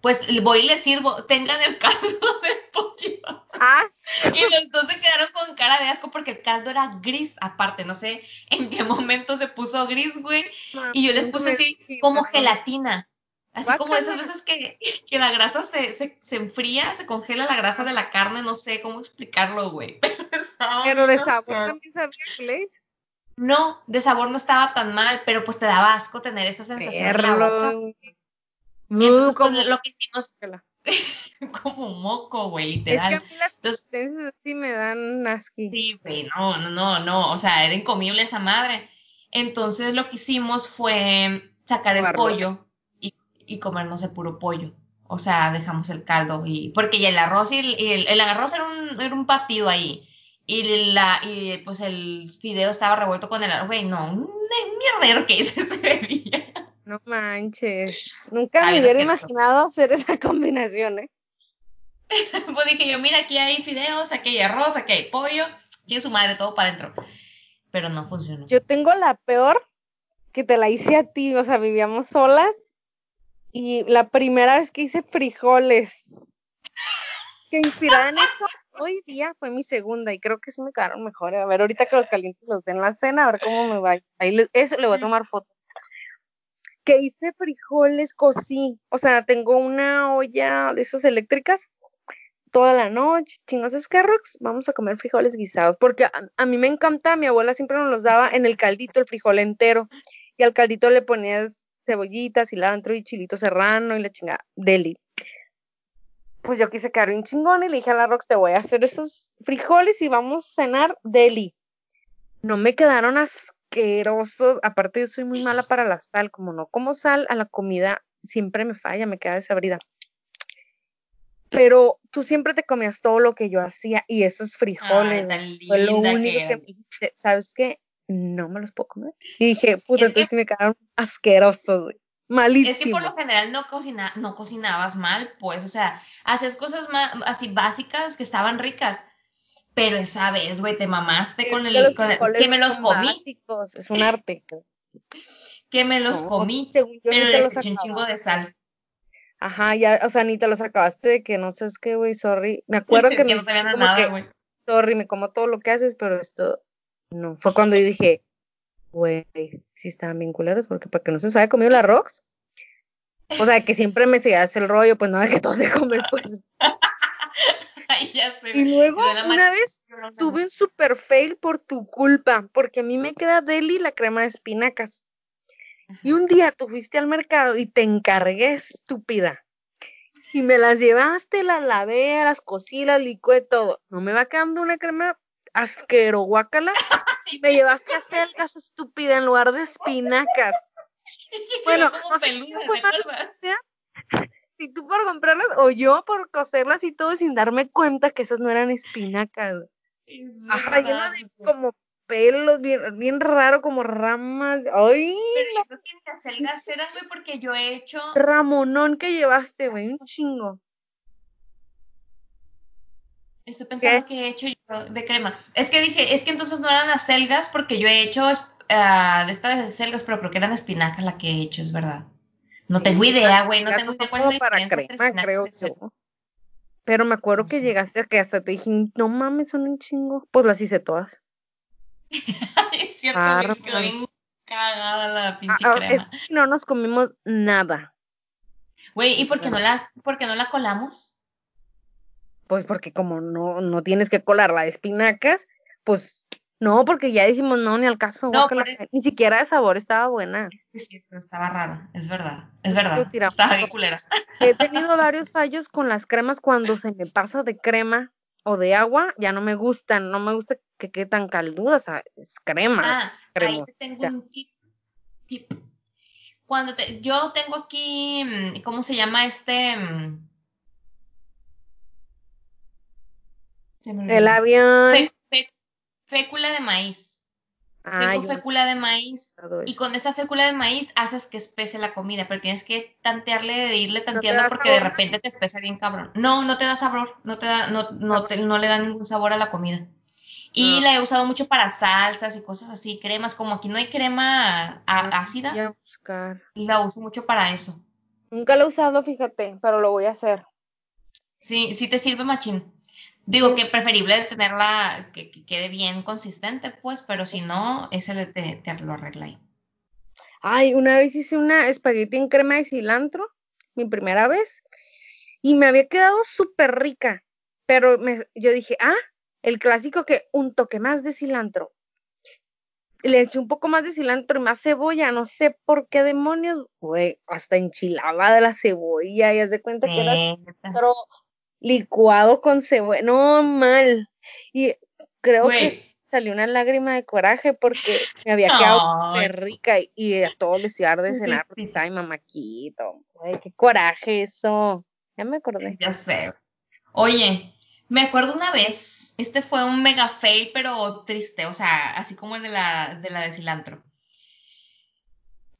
Pues voy y le sirvo, tengan el caldo de pollo. Ah, Y se quedaron con cara de asco porque el caldo era gris, aparte, no sé en qué momento se puso gris, güey. Y yo les puse así como gelatina. Así como esas veces que, que la grasa se, se, se enfría, se congela la grasa de la carne, no sé cómo explicarlo, güey. Pero de sabor también sabía Glaze. No, de sabor no estaba tan mal, pero pues te daba asco tener esa sensación en la boca. Entonces, Uh, como pues, lo que hicimos como un moco, güey, Es que literal. a mí las Entonces, así me dan asqui. Sí, güey, no, no, no, no, o sea, era incomible esa madre. Entonces lo que hicimos fue sacar el pollo y, comernos el puro pollo. O sea, dejamos el caldo y porque ya el arroz y el, el- el arroz era un, era un batido ahí. Y la, y pues el fideo estaba revuelto con el arroz, güey, no, un mierdero que hice ese día. No manches. Nunca me hubiera imaginado hacer esa combinación, ¿eh? Pues dije yo, mira, aquí hay fideos, aquí hay arroz, aquí hay pollo, tiene su madre todo para adentro. Pero no funcionó. Yo tengo la peor que te la hice a ti, o sea, vivíamos solas y la primera vez que hice frijoles, que inspirada en eso, hoy día fue mi segunda y creo que sí me quedaron mejor. A ver, ahorita que los calientes los den en la cena, a ver cómo me va. Ahí les- eso le voy a tomar foto. Que hice frijoles, cocí, o sea, tengo una olla de esas eléctricas toda la noche, chingos escarrox, vamos a comer frijoles guisados, porque a, a mí me encanta, mi abuela siempre nos los daba en el caldito, el frijol entero, y al caldito le ponías cebollitas, cilantro y chilito serrano y la chingada, deli. Pues yo quise quedar bien chingón y le dije a la Rox, te voy a hacer esos frijoles y vamos a cenar deli. No me quedaron asquerosos, aparte yo soy muy mala para la sal, como no como sal a la comida, siempre me falla, me queda desabrida pero tú siempre te comías todo lo que yo hacía y esos frijoles Ay, tan fue lo único que que, me dijiste, ¿sabes qué? No me los puedo comer. Y dije, puta, Es que- sí me quedaron asquerosos, güey. Es que por lo general no, cocina, no cocinabas mal, pues, o sea, haces cosas más, así básicas que estaban ricas, pero esa vez, güey, te mamaste con Es que el, los con el- frijoles que me los comí, es un arte. que me los No, comí, según yo pero les eché un chingo de sal, Ajá, ya, o sea, ni te los acabaste de que no sabes qué, güey, sorry. Me acuerdo que que me no sabían nada, que, güey. sorry, me como todo lo que haces, pero esto no. Fue cuando yo dije, güey, sí estaban bien culeros, porque para que no se os haya comido la Rox. O sea, que siempre me seguías el rollo, pues no, que todo de comer, pues. Ay, ya sé, Y luego, una vez tuve un super fail por tu culpa, porque a mí me queda deli la crema de espinacas. Y un día tú fuiste al mercado y te encargué, estúpida. Y me las llevaste, las lavé, las cocí, las licué, todo. No me va quedando una crema asquero, guácala. Y me llevaste a selgas, estúpida, en lugar de espinacas. Bueno, no sé si tú por comprarlas o yo por coserlas y todo sin darme cuenta que esas no eran espinacas. Es Ajá, lleno de como pelos, bien, bien raro, como ramas. Ay, Pero yo creo que ni las selgas eran, güey, porque yo he hecho, Ramonón que llevaste, güey, un chingo. Estoy pensando que he hecho yo de crema. Es que dije, es que entonces no eran las selgas, porque yo he hecho ah, de estas de selgas, pero creo que eran espinacas la que he hecho, es verdad. No Sí, tengo idea, güey, no tengo idea cuál es la diferencia crema, creo yo. Pero me acuerdo que llegaste a que hasta te dije, no mames, son un chingo. Pues las hice todas. Es cierto, Bárbaro. quedó bien cagada la pinche Ah, ah, crema. es no nos comimos nada. Güey, ¿y por qué no la, por qué no la colamos? Pues porque como no, no tienes que colar la de espinacas, pues no, porque ya dijimos no, ni al caso. No, Ni siquiera de sabor estaba buena. Es que sí, pero estaba rara, es verdad, es verdad, estaba bien culera. He tenido varios fallos con las cremas cuando se me pasa de crema o de agua, ya no me gustan, no me gusta que quede tan calduda, o sea, es crema, Ah, ahí te tengo un tip, tip. Cuando te, yo tengo aquí, mm, ¿cómo se llama este? El avión, Fe- fe- fécula de maíz. Ah, Tengo fécula de maíz. Y con esa fécula de maíz haces que espese la comida, pero tienes que tantearle, de irle tanteando porque de repente te espesa bien cabrón. No, no te da sabor, no te da, no, no, no le da ningún sabor a la comida. Y la he usado mucho para salsas y cosas así, cremas, como aquí no hay crema ácida, voy a buscar. la uso mucho para eso. Nunca lo he usado, fíjate, pero lo voy a hacer. Sí, sí te sirve machín. Digo que preferible tenerla que, quede bien consistente, pues, pero si no, ese te, te lo arregla ahí. Ay, una vez hice una espagueti en crema de cilantro, mi primera vez, y me había quedado súper rica, pero me, yo dije, ah, el clásico que un toque más de cilantro. Le eché un poco más de cilantro y más cebolla, no sé por qué demonios, güey, hasta enchilaba de la cebolla, y haz de cuenta que era licuado con cebolla, no mal. Y creo que salió una lágrima de coraje porque me había quedado súper rica y, a todos les iba a de cenar porque estaba mi mamaquito. Güey, qué coraje eso. Ya me acordé. Ya sé. Oye, me acuerdo una vez, este fue un mega fail, pero triste, o sea, así como el de la de, la de cilantro.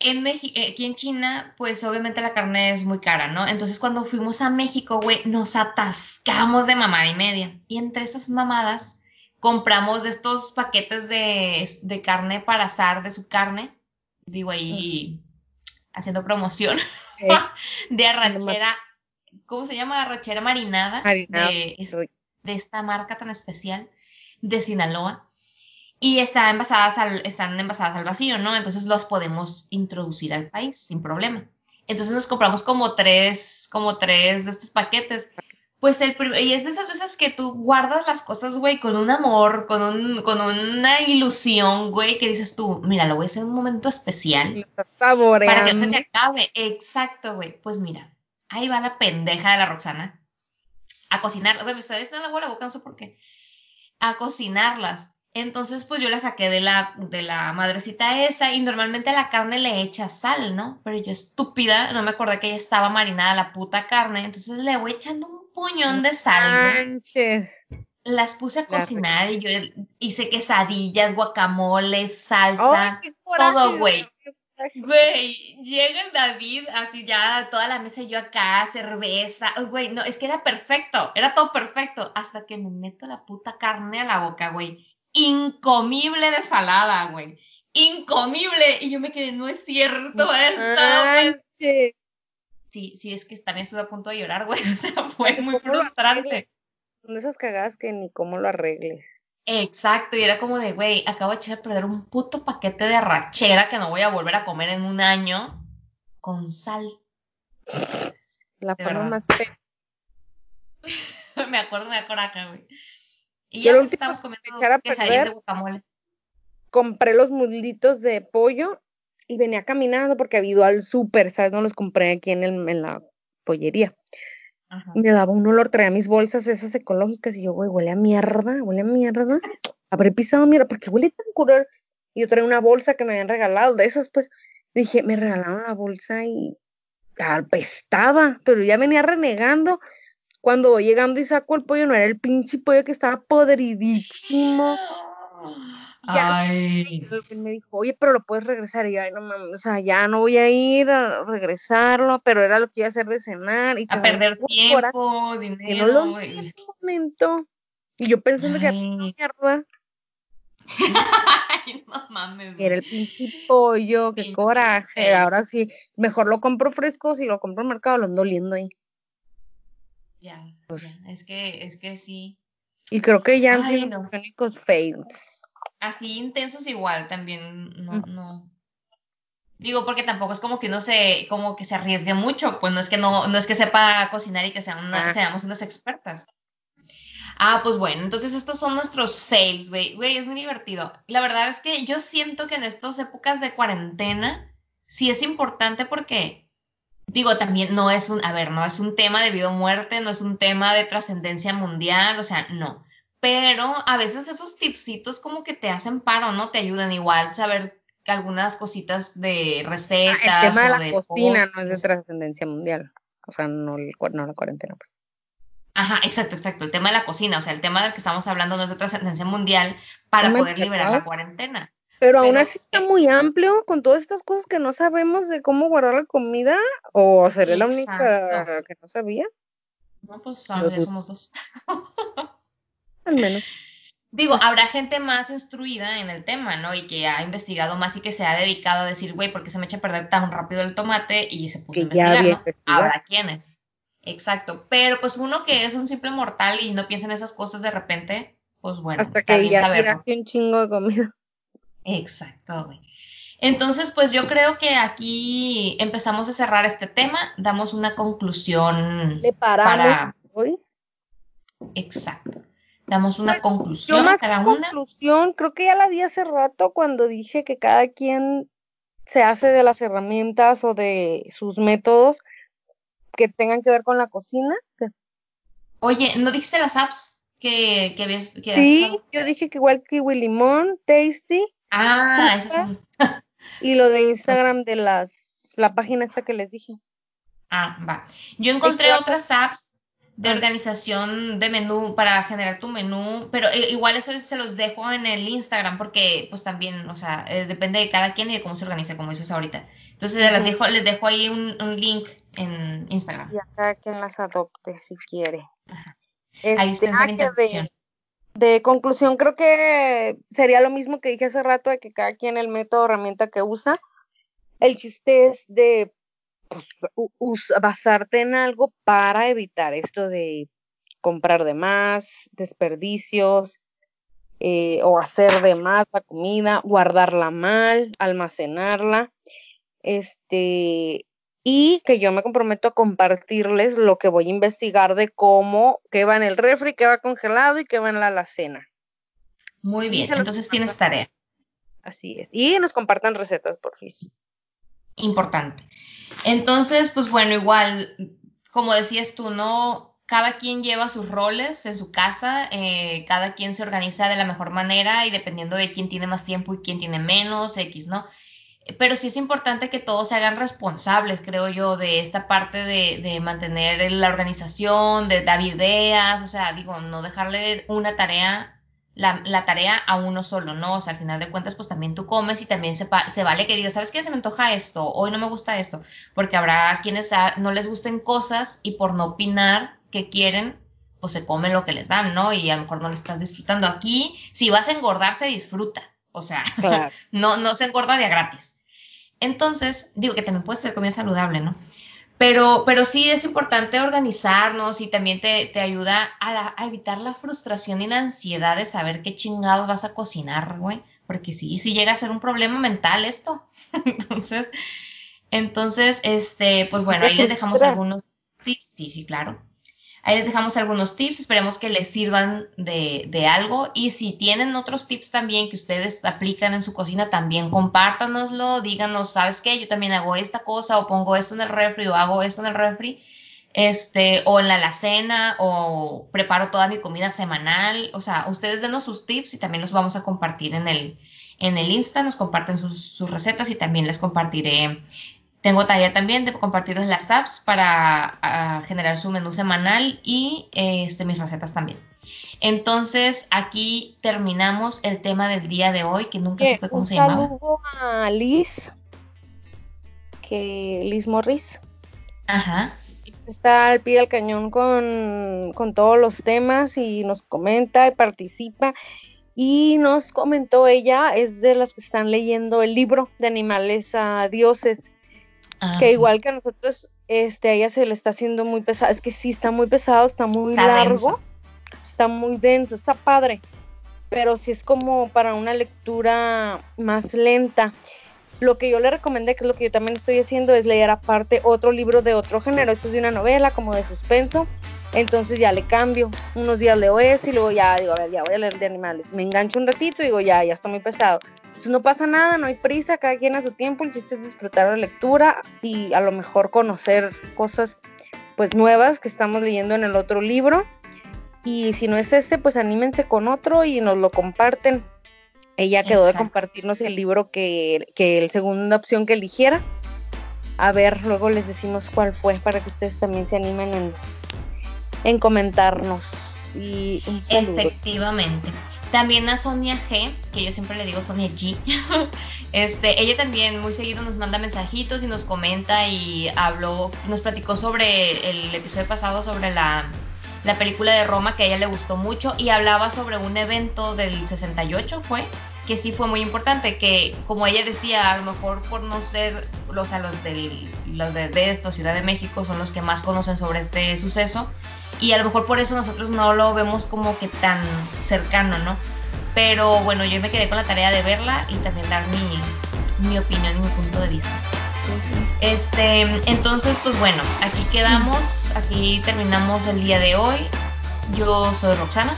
En México, eh, aquí en China, pues obviamente la carne es muy cara, ¿no? Entonces cuando fuimos a México, güey, nos atascamos de mamada y media. Y entre esas mamadas compramos de estos paquetes de, carne para asar, de su carne. Digo ahí, haciendo promoción. de arrachera, ¿cómo se llama? Arrachera marinada. De, de esta marca tan especial de Sinaloa y están envasadas al, están envasadas al vacío, ¿no? Entonces los podemos introducir al país sin problema. Entonces nos compramos como tres, como tres de estos paquetes. Pues el y es de esas veces que tú guardas las cosas, güey, con un amor, con un, con una ilusión, güey, que dices tú, mira, lo voy a hacer en un momento especial. Para que no se te acabe. Exacto, güey. Pues mira, ahí va la pendeja de la Roxana a cocinar. Güey, me está diciendo la boca, no sé por qué. A cocinarlas entonces, pues yo la saqué de la, de la madrecita esa y normalmente a la carne le echa sal, ¿no? Pero yo estúpida, no me acordé que ya estaba marinada la puta carne, entonces le voy echando un puñón de sal. Las puse a cocinar y yo hice quesadillas, guacamole, salsa, todo, güey. Güey, llega el David, así ya toda la mesa y yo acá, cerveza. Güey, no, es que era perfecto, era todo perfecto. Hasta que me meto la puta carne a la boca, güey incomible de salada, güey. Incomible. Y yo me quedé, no es cierto esto. Sí, sí, es que también estuve a punto de llorar, güey. O sea, fue muy frustrante. Son esas cagadas que ni cómo lo arregles. Exacto, y era como de, güey, acabo de echar a perder un puto paquete de rachera que no voy a volver a comer en un año con sal. La forma más fea. me acuerdo de coraje, güey. Y ya pues, estamos comiendo de guacamole. Compré los muslitos de pollo y venía caminando porque había ido al súper, ¿sabes? No los compré aquí en, el, en la pollería. Y me daba un olor, traía mis bolsas esas ecológicas y yo, güey, huele a mierda, huele a mierda. Habré pisado mierda, porque huele tan curioso. Y yo traía una bolsa que me habían regalado, de esas pues, dije, me regalaron la bolsa y apestaba, pero ya venía renegando cuando voy llegando y saco el pollo, no era el pinche pollo que estaba podridísimo. Ay. me dijo, oye, pero lo puedes regresar. Y yo, ay, no mames, o sea, ya no voy a ir a regresarlo, pero era lo que iba a hacer de cenar. Y a perder tiempo, dinero. no lo en ese momento. Y yo pensando que era mierda. Ay, no mames. Era el pinche pollo, qué coraje. Ahora sí, mejor lo compro fresco, si lo compro en el mercado, lo ando oliendo ahí. Pues ya, es que, es que sí. Y creo que ya han sido únicos fails. Así intensos igual también, no, no. Digo, porque tampoco es como que uno se, como que se arriesgue mucho, pues no es que no, no es que sepa cocinar y que ah. seamos unas expertas. Ah, pues bueno, entonces estos son nuestros fails, güey. Güey, es muy divertido. La verdad es que yo siento que en estas épocas de cuarentena sí es importante porque digo, también no es un, a ver, no es un tema de vida o muerte, no es un tema de trascendencia mundial, o sea, no. Pero a veces esos tipsitos como que te hacen paro, ¿no? Te ayudan igual saber algunas cositas de recetas. Ah, el tema de la cocina no es de trascendencia mundial, o sea, no, no la cuarentena. Pues. Ajá, exacto, exacto. El tema de la cocina, o sea, el tema del que estamos hablando no es de trascendencia mundial para poder liberar la cuarentena. Pero aún así está muy amplio con todas estas cosas que no sabemos de cómo guardar la comida. ¿O seré la única que no sabía? No, pues ya somos dos. Al menos. Digo, habrá gente más instruida en el tema, ¿no? Y que ha investigado más y que se ha dedicado a decir, güey, ¿por qué se me echa a perder tan rápido el tomate? Y se puso a investigar, ¿no? Habrá quienes. Exacto. Pero pues uno que es un simple mortal y no piensa en esas cosas de repente, pues bueno. Hasta que ya un chingo de comida. Exacto, güey. Entonces, pues yo creo que aquí empezamos a cerrar este tema, damos una conclusión ¿Le para hoy. Exacto damos una pues, conclusión yo cada una. Conclusión, creo que ya la vi hace rato cuando dije que cada quien se hace de las herramientas o de sus métodos que tengan que ver con la cocina. Oye, ¿no dijiste las apps que, que? Que sí, yo dije que igual Kiwi Limón, Tasty. Ah, eso es Y lo de Instagram de las, la página esta que les dije. Ah, va. Yo encontré otras apps de organización de menú para generar tu menú, pero eh, igual eso se los dejo en el Instagram porque pues también, o sea, eh, depende de cada quien y de cómo se organiza, como dices ahorita. Entonces les, dejo, les dejo ahí un, link en Instagram. Y a cada quien las adopte si quiere. ahí está este, ah, de, conclusión creo que sería lo mismo que dije hace rato de que cada quien el método herramienta que usa. El chiste es de pues, basarte en algo para evitar esto de comprar de más, desperdicios, eh, o hacer de más la comida, guardarla mal, almacenarla, este, y que yo me comprometo a compartirles lo que voy a investigar de cómo, qué va en el refri, qué va congelado y qué va en la alacena. Muy bien, entonces tienes tarea. Así es. Y nos compartan recetas, por fin. Importante. Entonces, pues bueno, igual, como decías tú, ¿no? Cada quien lleva sus roles en su casa, eh, cada quien se organiza de la mejor manera y dependiendo de quién tiene más tiempo y quién tiene menos, X, ¿no? Pero sí es importante que todos se hagan responsables, creo yo, de esta parte de, de mantener la organización, de dar ideas, o sea, digo, no dejarle una tarea la, tarea a uno solo, ¿no? O sea, al final de cuentas, pues también tú comes y también se, se vale que digas, ¿sabes qué? Se me antoja esto, hoy no me gusta esto, porque habrá quienes no les gusten cosas y por no opinar que quieren, pues se comen lo que les dan, ¿no? Y a lo mejor no le estás disfrutando. Aquí, si vas a engordar, se disfruta, o sea, no, no se engorda de gratis. Entonces, digo que también puede ser comida saludable, ¿no? Pero, pero sí es importante organizarnos y también te, te ayuda a, a, evitar la frustración y la ansiedad de saber qué chingados vas a cocinar, güey. Porque sí, sí llega a ser un problema mental esto. entonces, entonces, este, pues bueno, ahí les dejamos algunos tips. Sí, sí, claro. Ahí les dejamos algunos tips, esperemos que les sirvan de, algo. Y si tienen otros tips también que ustedes aplican en su cocina, también compártanoslo, díganos, ¿sabes qué? Yo también hago esta cosa, o pongo esto en el refri, o hago esto en el refri, este, o en la alacena, o preparo toda mi comida semanal. O sea, ustedes denos sus tips y también los vamos a compartir en el, en el Insta, nos comparten sus recetas y también les compartiré tengo tarea también de compartirles las apps para ah, generar su menú semanal y este, mis recetas también. Entonces, aquí terminamos el tema del día de hoy, que nunca supe cómo se llamaba. saludo a Liz, que Liz Morris. Ajá. Está al pie del cañón con, con todos los temas y nos comenta y participa. Y nos comentó ella, es de las que están leyendo el libro de animales a dioses Ah, que igual que a nosotros, este, a ella se le está haciendo muy pesado. Es que sí, está muy pesado, está muy largo, está muy denso, está padre. Pero sí es como para una lectura más lenta. Lo que yo le recomendé, que es lo que yo también estoy haciendo, es leer aparte otro libro de otro género. Esto es de una novela, como de suspenso. Entonces ya le cambio. Unos días leo ese y luego ya digo, a ver, ya voy a leer de animales. Me engancho un ratito y digo, ya, ya está muy pesado. Entonces no pasa nada, no hay prisa, cada quien a su tiempo, el chiste es disfrutar la lectura y a lo mejor conocer cosas pues nuevas que estamos leyendo en el otro libro. Y si no es este, pues anímense con otro y nos lo comparten. Ella quedó de compartirnos el libro que, que el segunda opción que eligiera. A ver, luego les decimos cuál fue para que ustedes también se animen en, en comentarnos. Y Efectivamente. También a Sonia G, que yo siempre le digo Sonia G. este, ella también muy seguido nos manda mensajitos y nos comenta y habló, nos platicó sobre el episodio pasado sobre la, la película de Roma que a ella le gustó mucho y hablaba sobre un evento del 68 fue que sí fue muy importante, que como ella decía, a lo mejor por no ser, los, a los, del, los de DF Ciudad de México son los que más conocen sobre este suceso, y a lo mejor por eso nosotros no lo vemos como que tan cercano, ¿no? Pero bueno, yo me quedé con la tarea de verla y también dar mi, mi opinión y mi punto de vista. Este, entonces, pues bueno, aquí quedamos, aquí terminamos el día de hoy. Yo soy Roxana.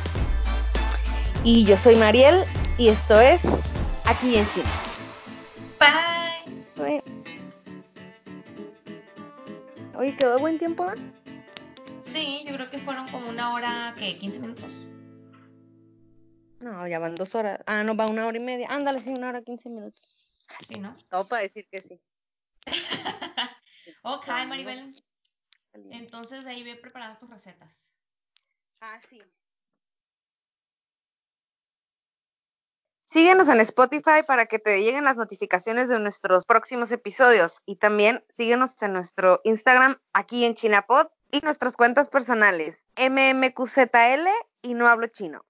Y yo soy Mariel y esto es Aquí en China. Bye. Oye, ¿quedó buen tiempo? Sí, yo creo que fueron como una hora, ¿qué? ¿15 minutos? No, ya van dos horas. Ah, no, va una hora y media. Ándale, sí, una hora, quince minutos. Sí, ¿no? Todo para decir que sí. ok, Maribel. Entonces ahí ve preparando tus recetas. Ah, sí. Síguenos en Spotify para que te lleguen las notificaciones de nuestros próximos episodios y también síguenos en nuestro Instagram aquí en Chinapod y nuestras cuentas personales mmqzl y no hablo chino.